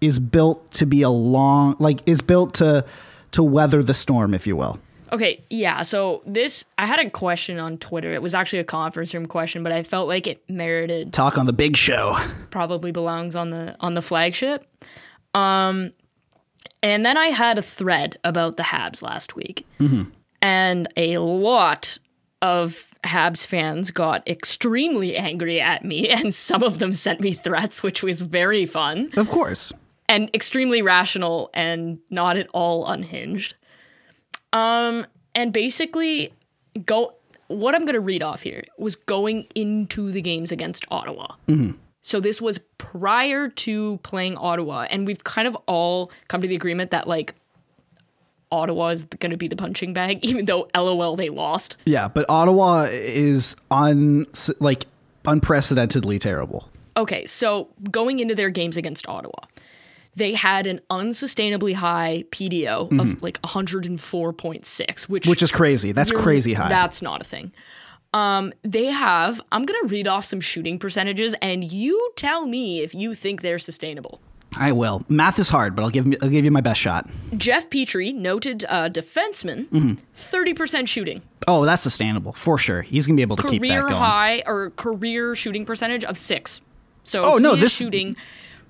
is built to be a long like is built to to weather the storm, if you will. Okay, yeah. So this, I had a question on Twitter. It was actually a conference room question, but I felt like it merited Talk on the big show. probably belongs on the on the flagship. Um, and then I had a thread about the Habs last week, and a lot of Habs fans got extremely angry at me, and some of them sent me threats, which was very fun Of course. and extremely rational and not at all unhinged. Um, and basically, go. What I'm going to read off here was going into the games against Ottawa. So this was prior to playing Ottawa, and we've kind of all come to the agreement that like Ottawa is going to be the punching bag, even though LOL they lost. Yeah, but Ottawa is un like unprecedentedly terrible. Okay, so going into their games against Ottawa, they had an unsustainably high PDO of like 104.6, which Which is crazy. That's crazy high. That's not a thing. Um, they have. I'm gonna read off some shooting percentages, and you tell me if you think they're sustainable. I will. Math is hard, but I'll give I'll give you my best shot. Jeff Petry, noted uh, defenseman, Mm-hmm. 30% shooting. Oh, that's sustainable for sure. He's gonna be able to keep Career that going. high or career shooting percentage of six. So Oh, he no, is this- shooting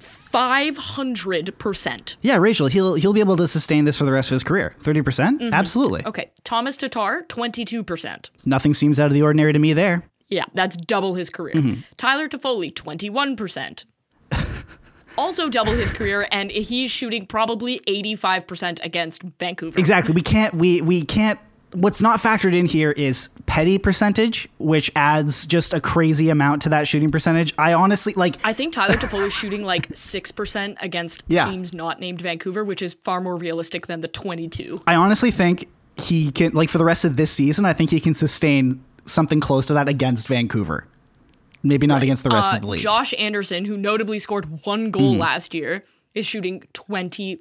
500%. Yeah, Rachel, he'll he'll be able to sustain this for the rest of his career. 30%? percent Mm-hmm. Absolutely. Okay, Tomas Tatar, 22%. Nothing seems out of the ordinary to me there. Yeah, that's double his career. Mm-hmm. Tyler Toffoli, 21%. Also double his career, and he's shooting probably 85% against Vancouver. Exactly. We can't we we can't what's not factored in here is petty percentage, which adds just a crazy amount to that shooting percentage. I honestly like I think Tyler Toffoli is shooting like 6% against Yeah. teams not named Vancouver, which is far more realistic than the 22. I honestly think he can like for the rest of this season, I think he can sustain something close to that against Vancouver. Maybe not against the rest Uh, of the league. Mm-hmm. Josh Anderson, who notably scored one goal last year, is shooting 24%.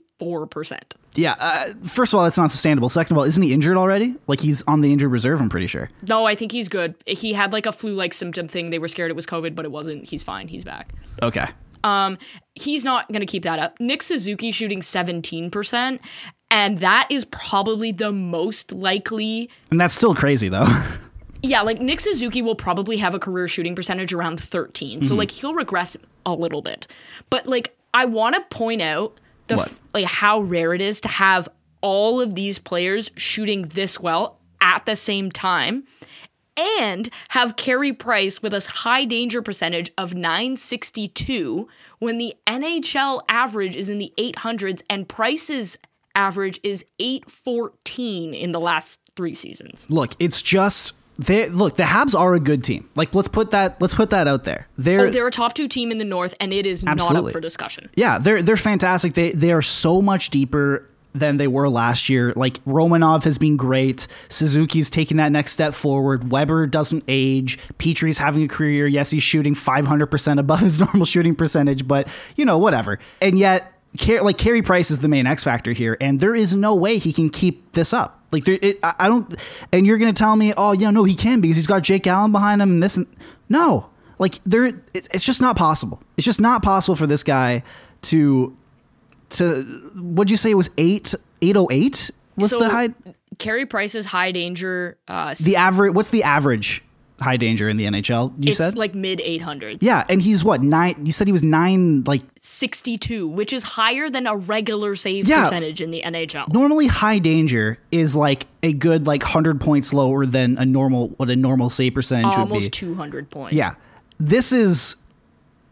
yeah, uh, first of all, that's not sustainable. Second of all, isn't he injured already? Like he's on the injured reserve, I'm pretty sure. No, I think he's good. He had like a flu like symptom thing. They were scared it was COVID, but it wasn't. He's fine. He's back. Okay. Um, He's not going to keep that up. Nick Suzuki shooting 17%, and that is probably the most likely. And that's still crazy though. Yeah, like Nick Suzuki will probably have a career shooting percentage around 13. Mm-hmm. So like he'll regress a little bit. But like I want to point out the f- like how rare it is to have all of these players shooting this well at the same time and have Carey Price with a high danger percentage of 962 when the NHL average is in the 800s and Price's average is 814 in the last 3 seasons. look, it's just they look, the Habs are a good team. Like let's put that let's put that out there. They're, Oh, they're a top 2 team in the north and it is not up for discussion. Yeah, they're they're fantastic. They they are so much deeper than they were last year. Like Romanov has been great. Suzuki's taking that next step forward. Weber doesn't age. Petry's having a career year. Yes, he's shooting 500% above his normal shooting percentage, but you know, whatever. And yet like Carey Price is the main X factor here, and there is no way he can keep this up. Like there, it, I I don't, and you're gonna tell me, oh yeah, no, he can because he's got Jake Allen behind him and this and no, like there, it, it's just not possible. It's just not possible for this guy to to what'd you say it was eight eight oh eight was So the high Carey Price's high danger uh the average what's the average high danger in the NHL you it's said like mid 800s. yeah and he's what nine you said he was nine like 62, which is higher than a regular save Yeah. percentage in the NHL. normally high danger is like a good like 100 points lower than a normal what a normal save percentage would be Almost 200 points. yeah this is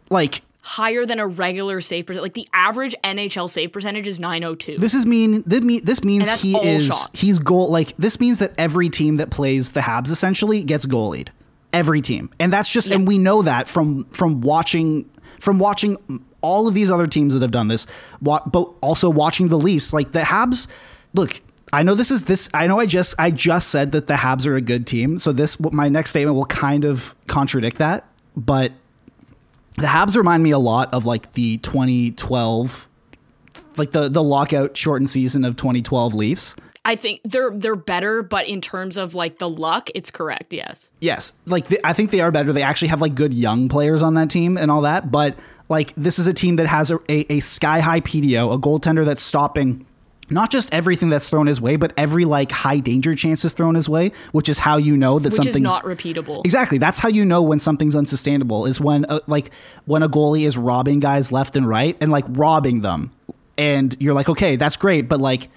like Higher than a regular save percentage. Like the average NHL save percentage is 902. This is mean. This, mean, this means he is shots. he's goal like this means that every team that plays the Habs essentially gets goalied. Every team, and that's just and we know that from from watching from watching all of these other teams that have done this, but also watching the Leafs. Like the Habs, look. I know this is this. I know I just I just said that the Habs are a good team. So this my next statement will kind of contradict that, but the Habs remind me a lot of like the 2012 like the the lockout shortened season of 2012 Leafs. I think they're they're better, but in terms of like the luck, it's correct. Yes. Yes, like the, I think they are better. They actually have like good young players on that team and all that. But like this is a team that has a, a, a sky high PDO, a goaltender that's stopping not just everything that's thrown his way, but every like high danger chance is thrown his way, which is how you know that Which something's is not repeatable. Exactly. That's how you know when something's unsustainable is when uh, like when a goalie is robbing guys left and right and like robbing them. And you're like, "Okay, that's great, but like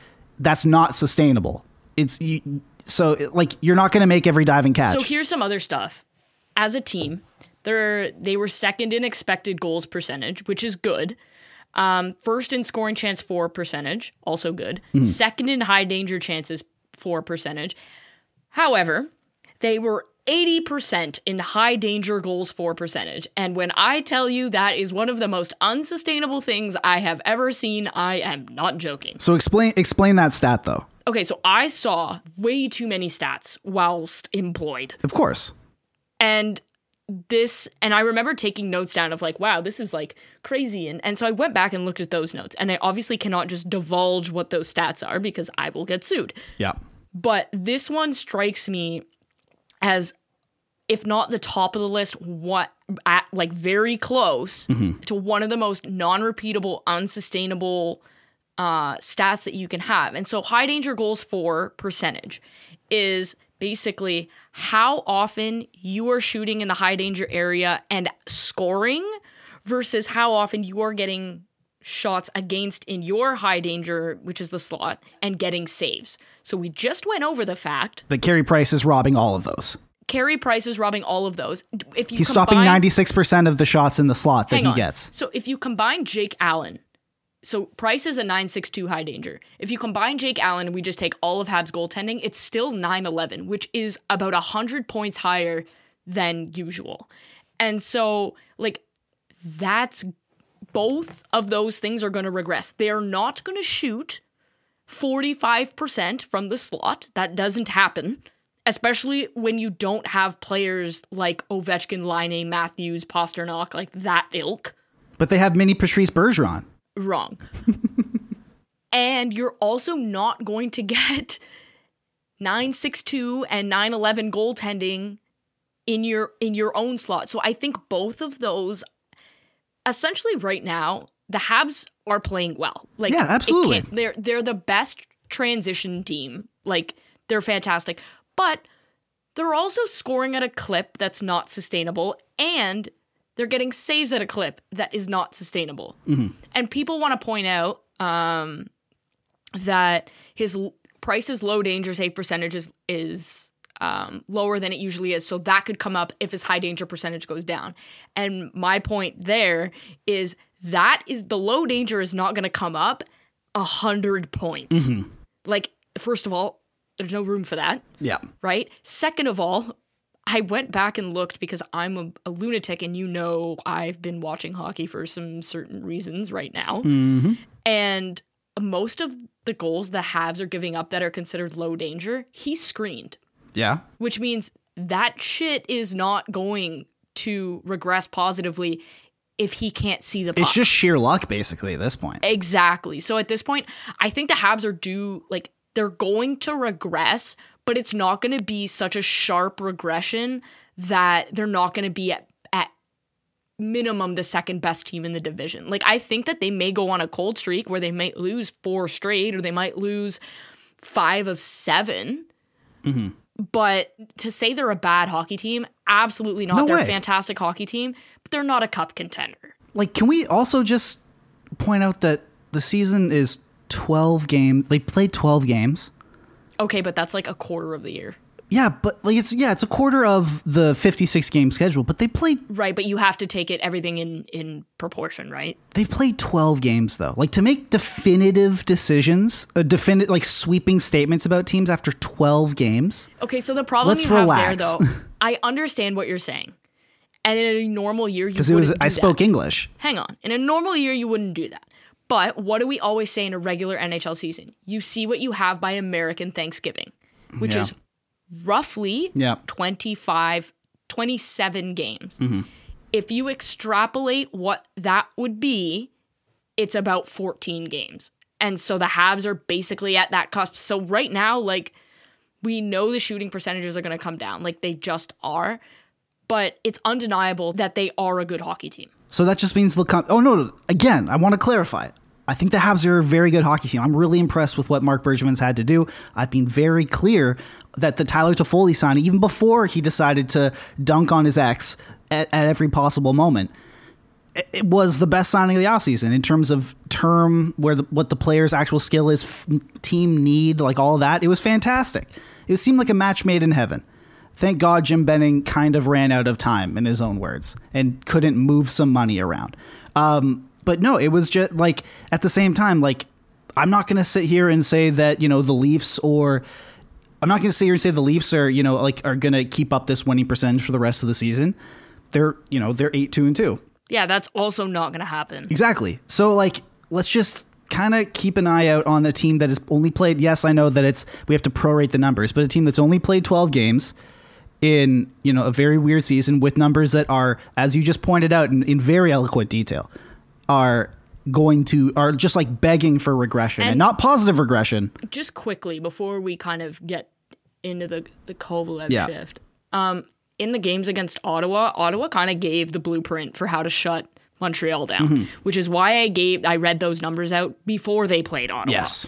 that's not sustainable." It's you, so like you're not going to make every diving catch. So here's some other stuff. As a team, they're they were second in expected goals percentage, which is good. Um, first in scoring chance for percentage, also good. Second in high danger chances for percentage. However, they were 80% in high danger goals for percentage. And when I tell you that is one of the most unsustainable things I have ever seen, I am not joking. so explain explain that stat though. Okay, so I saw way too many stats whilst employed. Of course. and this and i remember taking notes down of like wow this is like crazy and, and so i went back and looked at those notes and i obviously cannot just divulge what those stats are because i will get sued Yeah. but this one strikes me as if not the top of the list what at like very close Mm-hmm. to one of the most non-repeatable, unsustainable uh, stats that you can have. And so high danger goals for percentage is basically how often you are shooting in the high danger area and scoring versus how often you are getting shots against in your high danger, which is the slot, and getting saves. So we just went over the fact That Carey Price is robbing all of those. Carey Price is robbing all of those. If you He's stopping 96% of the shots in the slot that he on. gets. So if you combine Jake Allen, so Price is a 962 high danger. If you combine Jake Allen and we just take all of Habs goaltending, it's still 911, which is about 100 points higher than usual. And so, like, that's both of those things are going to regress. They are not going to shoot 45% from the slot. That doesn't happen, especially when you don't have players like Ovechkin, Laine, Matthews, Pastrnak, like that ilk. But they have mini Patrice Bergeron. Wrong. and you're also not going to get 962 and 911 goaltending in your in your own slot. So I think both of those essentially right now the Habs are playing well. Like Yeah, absolutely. They're they're the best transition team. Like they're fantastic. But they're also scoring at a clip that's not sustainable and they're getting saves at a clip that is not sustainable. And people want to point out um, that his Price's low danger save percentage is, is um, lower than it usually is. So that could come up if his high danger percentage goes down. And my point there is that is the low danger is not going to come up a hundred points. Like first of all, there's no room for that Yeah. right? Second of all, I went back and looked because I'm a, a lunatic, and you know I've been watching hockey for some certain reasons right now. And most of the goals the Habs are giving up that are considered low danger, he screened, Yeah. which means that shit is not going to regress positively if he can't see the puck. It's just sheer luck, basically, at this point. Exactly. So at this point, I think the Habs are due, like, they're going to regress, but it's not going to be such a sharp regression that they're not going to be at, at minimum the second best team in the division. Like, I think that they may go on a cold streak where they might lose four straight or they might lose five of 7 mm-hmm. But to say they're a bad hockey team, absolutely not. No they're way. a fantastic hockey team, but they're not a cup contender. Like, can we also just point out that the season is 12 games? They played 12 games. Okay, but that's like a quarter of the year. Yeah, but like it's yeah, it's a quarter of the 56 game schedule, but they played Right, but you have to take it everything in in proportion, right? they've played 12 games though. Like to make definitive decisions, uh, a definite like sweeping statements about teams after 12 games. Okay, so the problem Let's you have relax. there though, I understand what you're saying. And in a normal year you Because it was I spoke that. English. Hang on. In a normal year you wouldn't do that. But what do we always say in a regular NHL season? You see what you have by American Thanksgiving, which Yeah. is roughly Yeah. 25 27 games. Mm-hmm. If you extrapolate what that would be, it's about 14 games. And so the Habs are basically at that cusp. So right now, like, we know the shooting percentages are going to come down. Like, they just are. But it's undeniable that they are a good hockey team. So that just means they'll come. Oh no! no, Again, I want to clarify. I think the Habs are a very good hockey team. I'm really impressed with what Marc Bergevin's had to do. I've been very clear that the Tyler Toffoli signing, even before he decided to dunk on his ex at, at every possible moment, it- was the best signing of the offseason in terms of term, where the, what the player's actual skill is, f- team need, like all that. It was fantastic. It seemed like a match made in heaven. Thank God Jim Benning kind of ran out of time, in his own words, and couldn't move some money around. Um, but no, it was just like at the same time, like I'm not going to sit here and say that you know the Leafs or I'm not going to sit here and say the Leafs are you know like are going to keep up this winning percentage for the rest of the season. They're you know they're eight two and two. Yeah, that's also not going to happen. Exactly. So like let's just kind of keep an eye out on the team that has only played yes, I know that it's we have to prorate the numbers, but a team that's only played 12 games in, you know, a very weird season with numbers that are as you just pointed out in, in very eloquent detail are going to are just like begging for regression and, And- not positive regression. just quickly before we kind of get into the the Kovalev Yeah. shift. Um, in the games against Ottawa, Ottawa kind of gave the blueprint for how to shut Montreal down, which is why I gave I read those numbers out before they played Ottawa. Yes.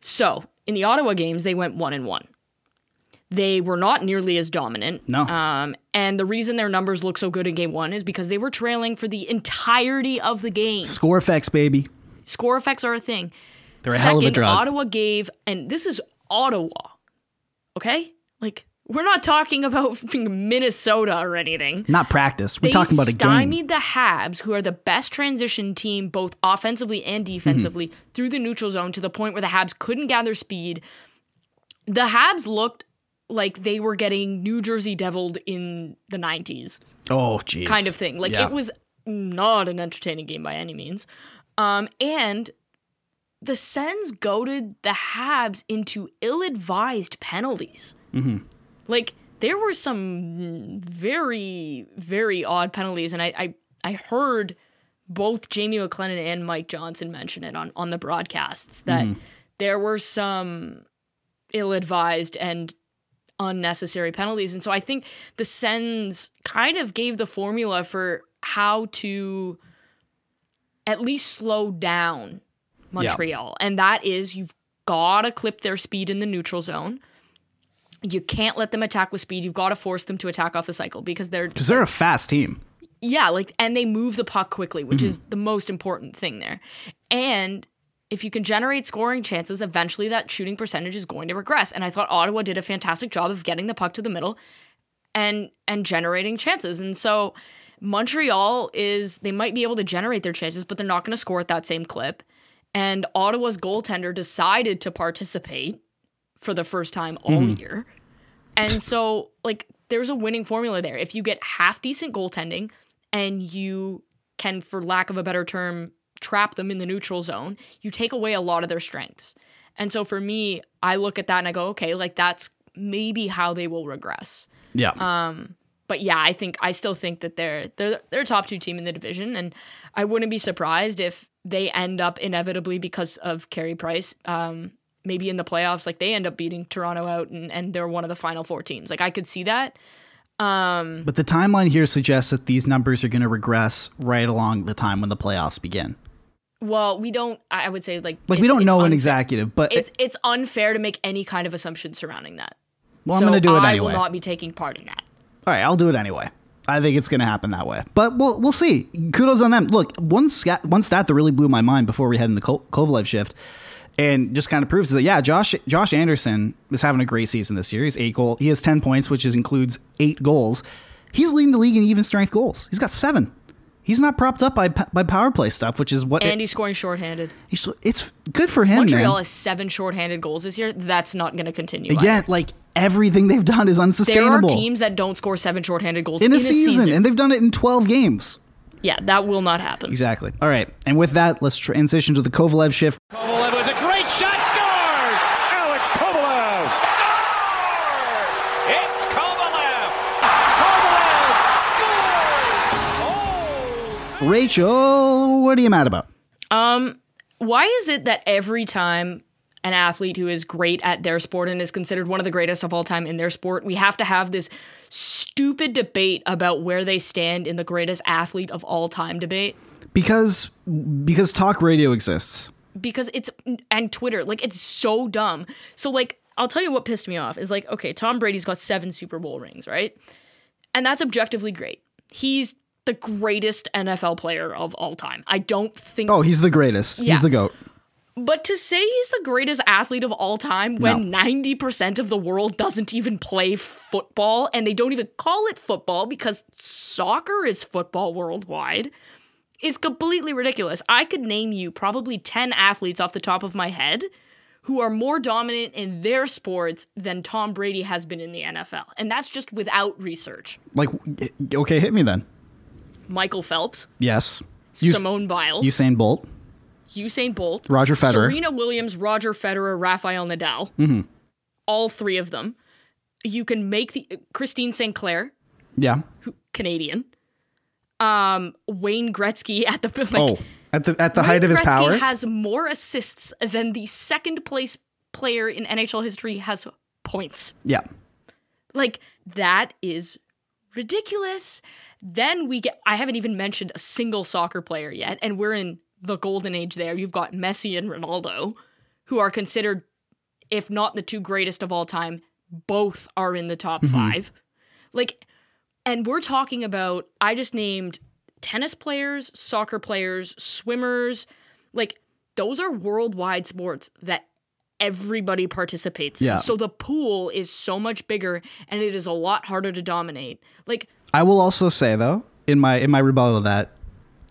So in the Ottawa games, they went one and one. They were not nearly as dominant. No. Um, and the reason their numbers look so good in game one is because they were trailing for the entirety of the game. Score effects, baby. Score effects are a thing. They're a Second, hell of a drug. Ottawa gave, and this is Ottawa, okay? Like, we're not talking about Minnesota or anything. Not practice. We're They talking about a game. They stymied the Habs, who are the best transition team, both offensively and defensively, Mm-hmm. through the neutral zone to the point where the Habs couldn't gather speed. The Habs looked like they were getting New Jersey deviled in the 90s Oh, jeez. kind of thing. Like Yeah. it was not an entertaining game by any means. Um, and the Sens goaded the Habs into ill-advised penalties. Like there were some very, very odd penalties, and I, I, I heard both Jamie McLennan and Mike Johnson mention it on on the broadcasts that there were some ill-advised and unnecessary penalties. And so I think the Sens kind of gave the formula for how to at least slow down Montreal. And that is you've got to clip their speed in the neutral zone. You can't let them attack with speed. You've got to force them to attack off the cycle because they're Because they're a fast team. yeah, like and they move the puck quickly, which Mm-hmm. is the most important thing there. And if you can generate scoring chances, eventually that shooting percentage is going to regress. And I thought Ottawa did a fantastic job of getting the puck to the middle and and generating chances. And so Montreal is they might be able to generate their chances, but they're not going to score at that same clip. And Ottawa's goaltender decided to participate for the first time all mm-hmm. year. And so, like, there's a winning formula there. If you get half decent goaltending and you can, for lack of a better term, trap them in the neutral zone, you take away a lot of their strengths. And so, for me, I look at that and I go, okay, like, that's maybe how they will regress. Yeah. Um, But yeah, I think I still think that they're they're they're a top two team in the division, and I wouldn't be surprised if they end up inevitably because of Carey Price. Um, maybe in the playoffs, like they end up beating Toronto out, and, and they're one of the final four teams. Like I could see that. Um, but the timeline here suggests that these numbers are going to regress right along the time when the playoffs begin. Well, we don't. I I would say like Like we don't know an executive, but It's it's unfair to make any kind of assumption surrounding that. well, I'm going to do it I anyway. will not be taking part in that. All right, I'll do it anyway. I think it's going to happen that way, but we'll we'll see. Kudos on them. Look, one stat, one stat that really blew my mind before we head in the Ko- Kovalev shift, and just kind of proves that yeah, Josh Josh Anderson is having a great season this year. He's eight goal. He has ten points, which is, includes eight goals. He's leading the league in even strength goals. He's got seven. He's not propped up by by power play stuff, which is what And he's scoring shorthanded. he's, it's good for him. Montreal man. has seven shorthanded goals this year. That's not going to continue. Again, either. like everything they've done is unsustainable. there are unsustainable teams that don't score seven shorthanded goals in a, season, and they've done it in twelve games. yeah, that will not happen. Exactly. All right. And with that, let's transition to the Kovalev shift. Kovalev was a great shot, scores! Alex Kovalev! Score! It's Kovalev! Kovalev scores! Oh! Rachel, what are you mad about? Um, Why is it that every time an athlete who is great at their sport and is considered one of the greatest of all time in their sport, we have to have this stupid debate about where they stand in the greatest athlete of all time debate? Because because talk radio exists. because it's and Twitter, like it's so dumb. So like I'll tell you what pissed me off is like, okay, Tom Brady's got seven Super Bowl rings, right? And that's objectively great. He's the greatest NFL player of all time. I don't think Oh, he's the greatest. Yeah. He's the goat. but to say he's the greatest athlete of all time when 90% of the world doesn't even play football and they don't even call it football because soccer is football worldwide is completely ridiculous. I could name you probably 10 athletes off the top of my head who are more dominant in their sports than Tom Brady has been in the NFL. And that's just without research. Like, okay, hit me then. Michael Phelps, Yes. Us- Simone Biles, Usain Bolt. Usain Bolt, Roger Federer. Serena Williams, Roger Federer, Rafael Nadal. All three of them. You can make the Christine Sinclair, Yeah. Canadian. Um, Wayne Gretzky at the like, oh, at the at the Wayne height of his Gretzky powers. has more assists than the second place player in NHL history has points. yeah. Like that is ridiculous. Then we get, I haven't even mentioned a single soccer player yet, and we're in the golden age there. You've got Messi and Ronaldo, who are considered, if not the two greatest of all time, both are in the top mm-hmm. five. Like, and we're talking about, I just named tennis players, soccer players, swimmers. Like, those are worldwide sports that everybody participates Yeah. in. So the pool is so much bigger and it is a lot harder to dominate. Like, I will also say though, in my in my rebuttal to that,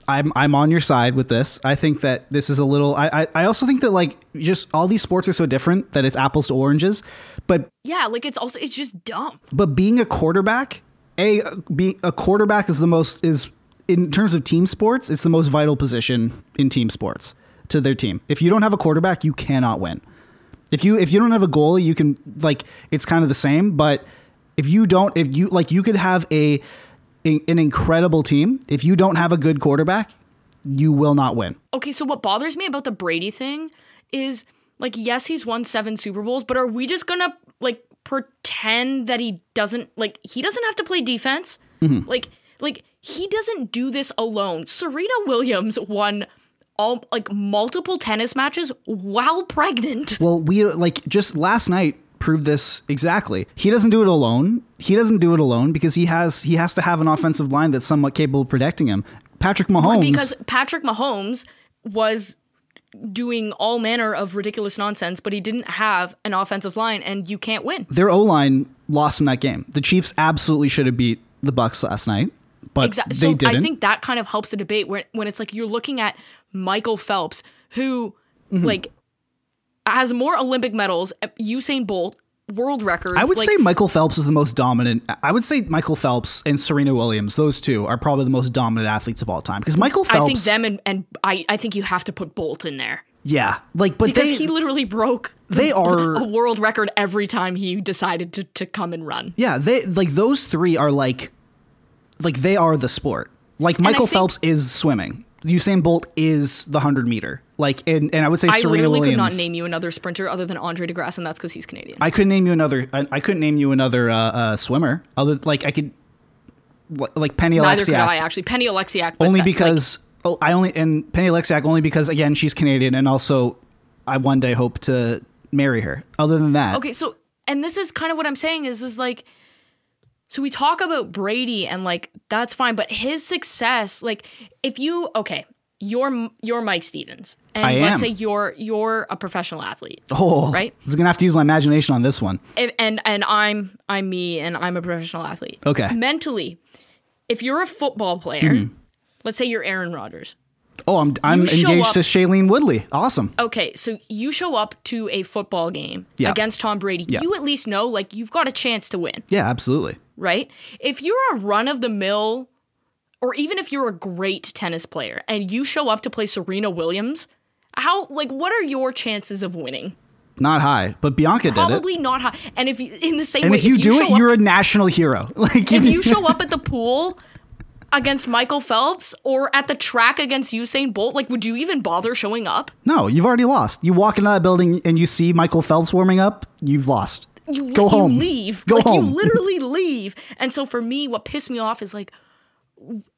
I'm I'm on your side with this. I think that this is a little. I I, I also think that like just all these sports are so different that it's apples to oranges. But yeah, like it's also, it's just dumb. but being a quarterback, a be a quarterback is the most is in terms of team sports, it's the most vital position in team sports to their team. If you don't have a quarterback, you cannot win. If you if you don't have a goalie, you can like it's kind of the same. But if you don't, if you like, you could have a, a an incredible team. If you don't have a good quarterback, you will not win. Okay, so what bothers me about the Brady thing is like, yes, he's won seven Super Bowls, but are we just gonna like pretend that he doesn't like he doesn't have to play defense? Mm-hmm. Like, like he doesn't do this alone. Serena Williams won all like multiple tennis matches while pregnant. Well, we like just last night proved this exactly. He doesn't do it alone. He doesn't do it alone because he has he has to have an offensive line that's somewhat capable of protecting him. Patrick Mahomes. Because Patrick Mahomes was doing all manner of ridiculous nonsense, but he didn't have an offensive line, and you can't win. their O line lost him that game. The Chiefs absolutely should have beat the Bucs last night, but Exactly. they So didn't. I think that kind of helps the debate when when it's like you're looking at Michael Phelps, who Mm-hmm. like has more Olympic medals, Usain Bolt world records. I would like, say Michael Phelps is the most dominant. I would say Michael Phelps and Serena Williams, those two are probably the most dominant athletes of all time. Because Michael Phelps, I think them and, and I, I think you have to put Bolt in there yeah, like, but because they, he literally broke they are- a world record every time he decided to, to come and run. yeah, they like those three are like, like they are the sport. Like Michael think- Phelps is swimming. Usain Bolt is the hundred meter. Like, and, and I would say I Serena literally Williams. could not name you another sprinter other than Andre De Grasse, and that's because he's Canadian. I couldn't name you another. I, I couldn't name you another uh, uh, swimmer. Other like I could, like Penny Neither could I actually. Penny Oleksiak, Only that- because oh, I only and Penny Oleksiak only because again she's Canadian and also I one day hope to marry her. Other than that, Okay, so and this is kind of what I'm saying is is like so we talk about Brady and like that's fine, but his success, like if you okay, you're you're Mike Stevens, and I let's am. say you're you're a professional athlete, oh, right? I was gonna have to use my imagination on this one. and and, and I'm I'm me, and I'm a professional athlete. Okay. mentally, if you're a football player, mm-hmm. let's say you're Aaron Rodgers. Oh, I'm I'm engaged up- to Shailene Woodley. Awesome. Okay, so you show up to a football game Yeah. against Tom Brady. Yeah. You at least know like you've got a chance to win. Yeah, absolutely. right? If you're a run of the mill, or even if you're a great tennis player and you show up to play Serena Williams, how like what are your chances of winning? Not high, but Bianca did it. Probably not high. And if you, in the same And way, if you, do show it, up- you're a national hero. Like if you show up at the pool against Michael Phelps or at the track against Usain Bolt, like would you even bother showing up? no, you've already lost. You walk into that building and you see Michael Phelps warming up. You've lost. you Go you home. leave. Go like home. you literally leave. And so for me, what pissed me off is like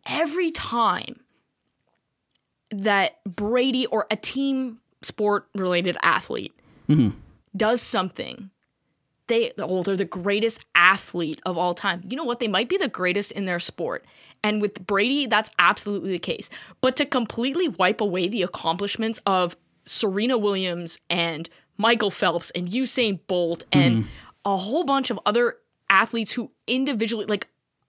every time that Brady or a team sport related athlete Mm-hmm. does something, they oh they're the greatest athlete of all time. You know what? They might be the greatest in their sport. And with Brady, that's absolutely the case. But to completely wipe away the accomplishments of Serena Williams and Michael Phelps and Usain Bolt and Mm-hmm. a whole bunch of other athletes who individually like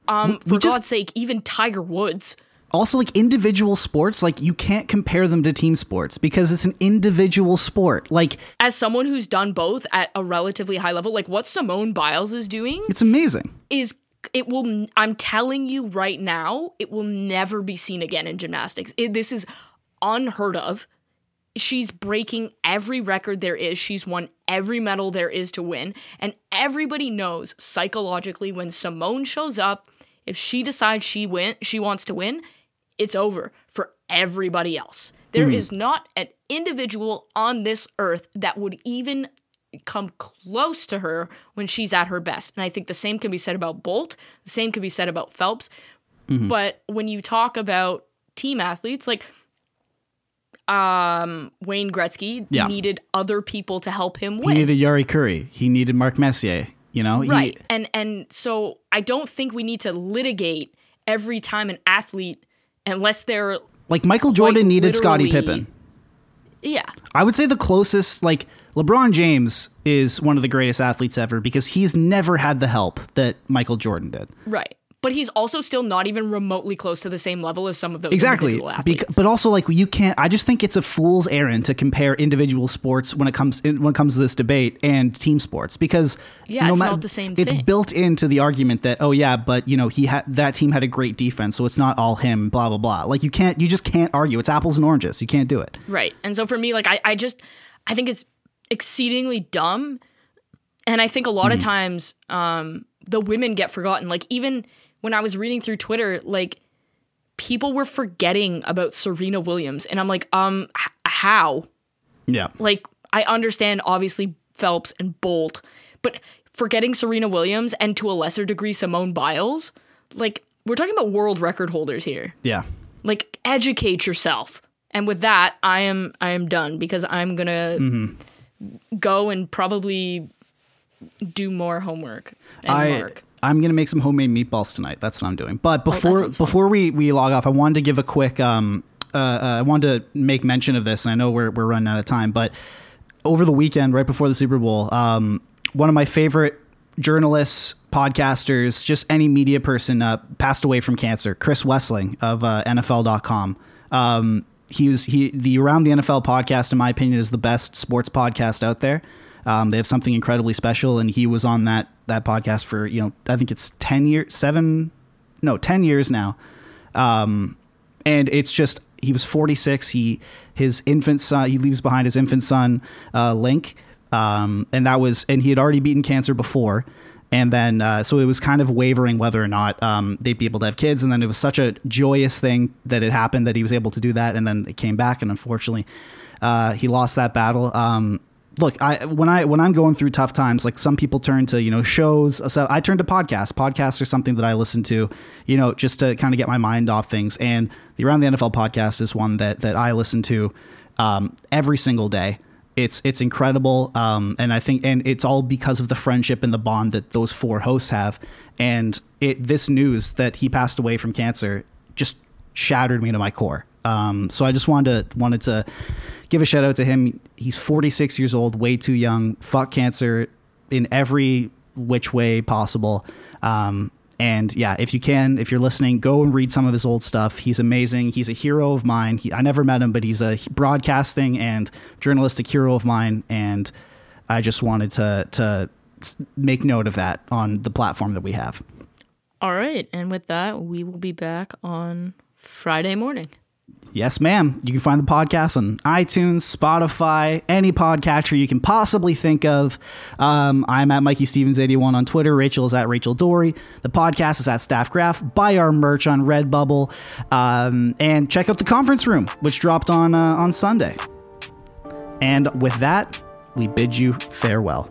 um We for just- God's sake, even Tiger Woods. also like individual sports like you can't compare them to team sports because it's an individual sport. Like As someone who's done both at a relatively high level, like what Simone Biles is doing it's amazing. is it will i'm telling you right now it will never be seen again in gymnastics. It, this is unheard of. She's breaking every record there is. She's won every medal there is to win. And everybody knows psychologically when simone shows up if she decides she win she wants to win it's over for everybody else There is not an individual on this earth that would even come close to her when she's at her best. And I think the same can be said about Bolt, the same can be said about Phelps. Mm-hmm. But when you talk about team athletes, like um, Wayne Gretzky Yeah. needed other people to help him win. He needed Jari Kurri. He needed Mark Messier. You know, He- right. and and so I don't think we need to litigate every time an athlete unless they're like Michael Jordan needed Scottie Pippen. yeah. I would say the closest, like LeBron James, is one of the greatest athletes ever because he's never had the help that Michael Jordan did. Right. But he's also still not even remotely close to the same level as some of those Exactly. individual athletes. Bec- but also, like you can't. I just think it's a fool's errand to compare individual sports when it comes in, when it comes to this debate and team sports because Yeah, it's mat- not the same It's thing. built into the argument that oh yeah, but you know he had that team had a great defense, so it's not all him. Blah blah blah. Like you can't. You just can't argue. It's apples and oranges. You can't do it. Right. And so for me, like I, I just I think it's exceedingly dumb. And I think a lot of times um the women get forgotten. Like even when I was reading through Twitter, like people were forgetting about Serena Williams. And I'm like, um, h- how? Yeah. Like I understand obviously Phelps and Bolt, but forgetting Serena Williams and to a lesser degree Simone Biles, like we're talking about world record holders here Yeah. like educate yourself and with that i am i am done because i'm gonna go and probably do more homework and I work I'm gonna make some homemade meatballs tonight. That's what I'm doing. But before sounds fun. before we, we log off, I wanted to give a quick um uh, uh, I wanted to make mention of this, and I know we're we're running out of time, but over the weekend, right before the Super Bowl, um, one of my favorite journalists, podcasters, just any media person uh, passed away from cancer. Chris Wesseling of uh, NFL.com. Um, he was he the Around the NFL podcast, in my opinion, is the best sports podcast out there. Um, they have something incredibly special, and he was on that that podcast for you know I think it's ten years, seven, no, ten years now. Um, and it's just he was 46. He his infant son he leaves behind his infant son uh, Link, um, and that was and he had already beaten cancer before. And then, uh, so it was kind of wavering whether or not um, they'd be able to have kids. And then it was such a joyous thing that it happened that he was able to do that. And then it came back, and unfortunately, uh, he lost that battle. Um, look, I when I when I'm going through tough times, like some people turn to you know shows. So I turn to podcasts. Podcasts are something that I listen to, you know, just to kind of get my mind off things. And the Around the NFL podcast is one that that I listen to um, every single day. It's it's incredible, um, and I think and it's all because of the friendship and the bond that those four hosts have. And it this news that he passed away from cancer just shattered me to my core. Um, so I just wanted to wanted to give a shout out to him. He's 46 years old, way too young. Fuck cancer in every which way possible. Um, and yeah, if you can, if you're listening, go and read some of his old stuff. He's amazing. He's a hero of mine. He, I never met him, but he's a broadcasting and journalistic hero of mine. And I just wanted to to make note of that on the platform that we have. all right and with that we will be back on friday morning Yes, ma'am. You can find the podcast on iTunes, Spotify, any podcatcher you can possibly think of. Um, I'm at Mikey Stevens 81 on Twitter. Rachel is at Rachel Dory. The podcast is at Staff Graph. Buy our merch on Redbubble, um, and check out the conference room, which dropped on uh, on Sunday. And with that, we bid you farewell.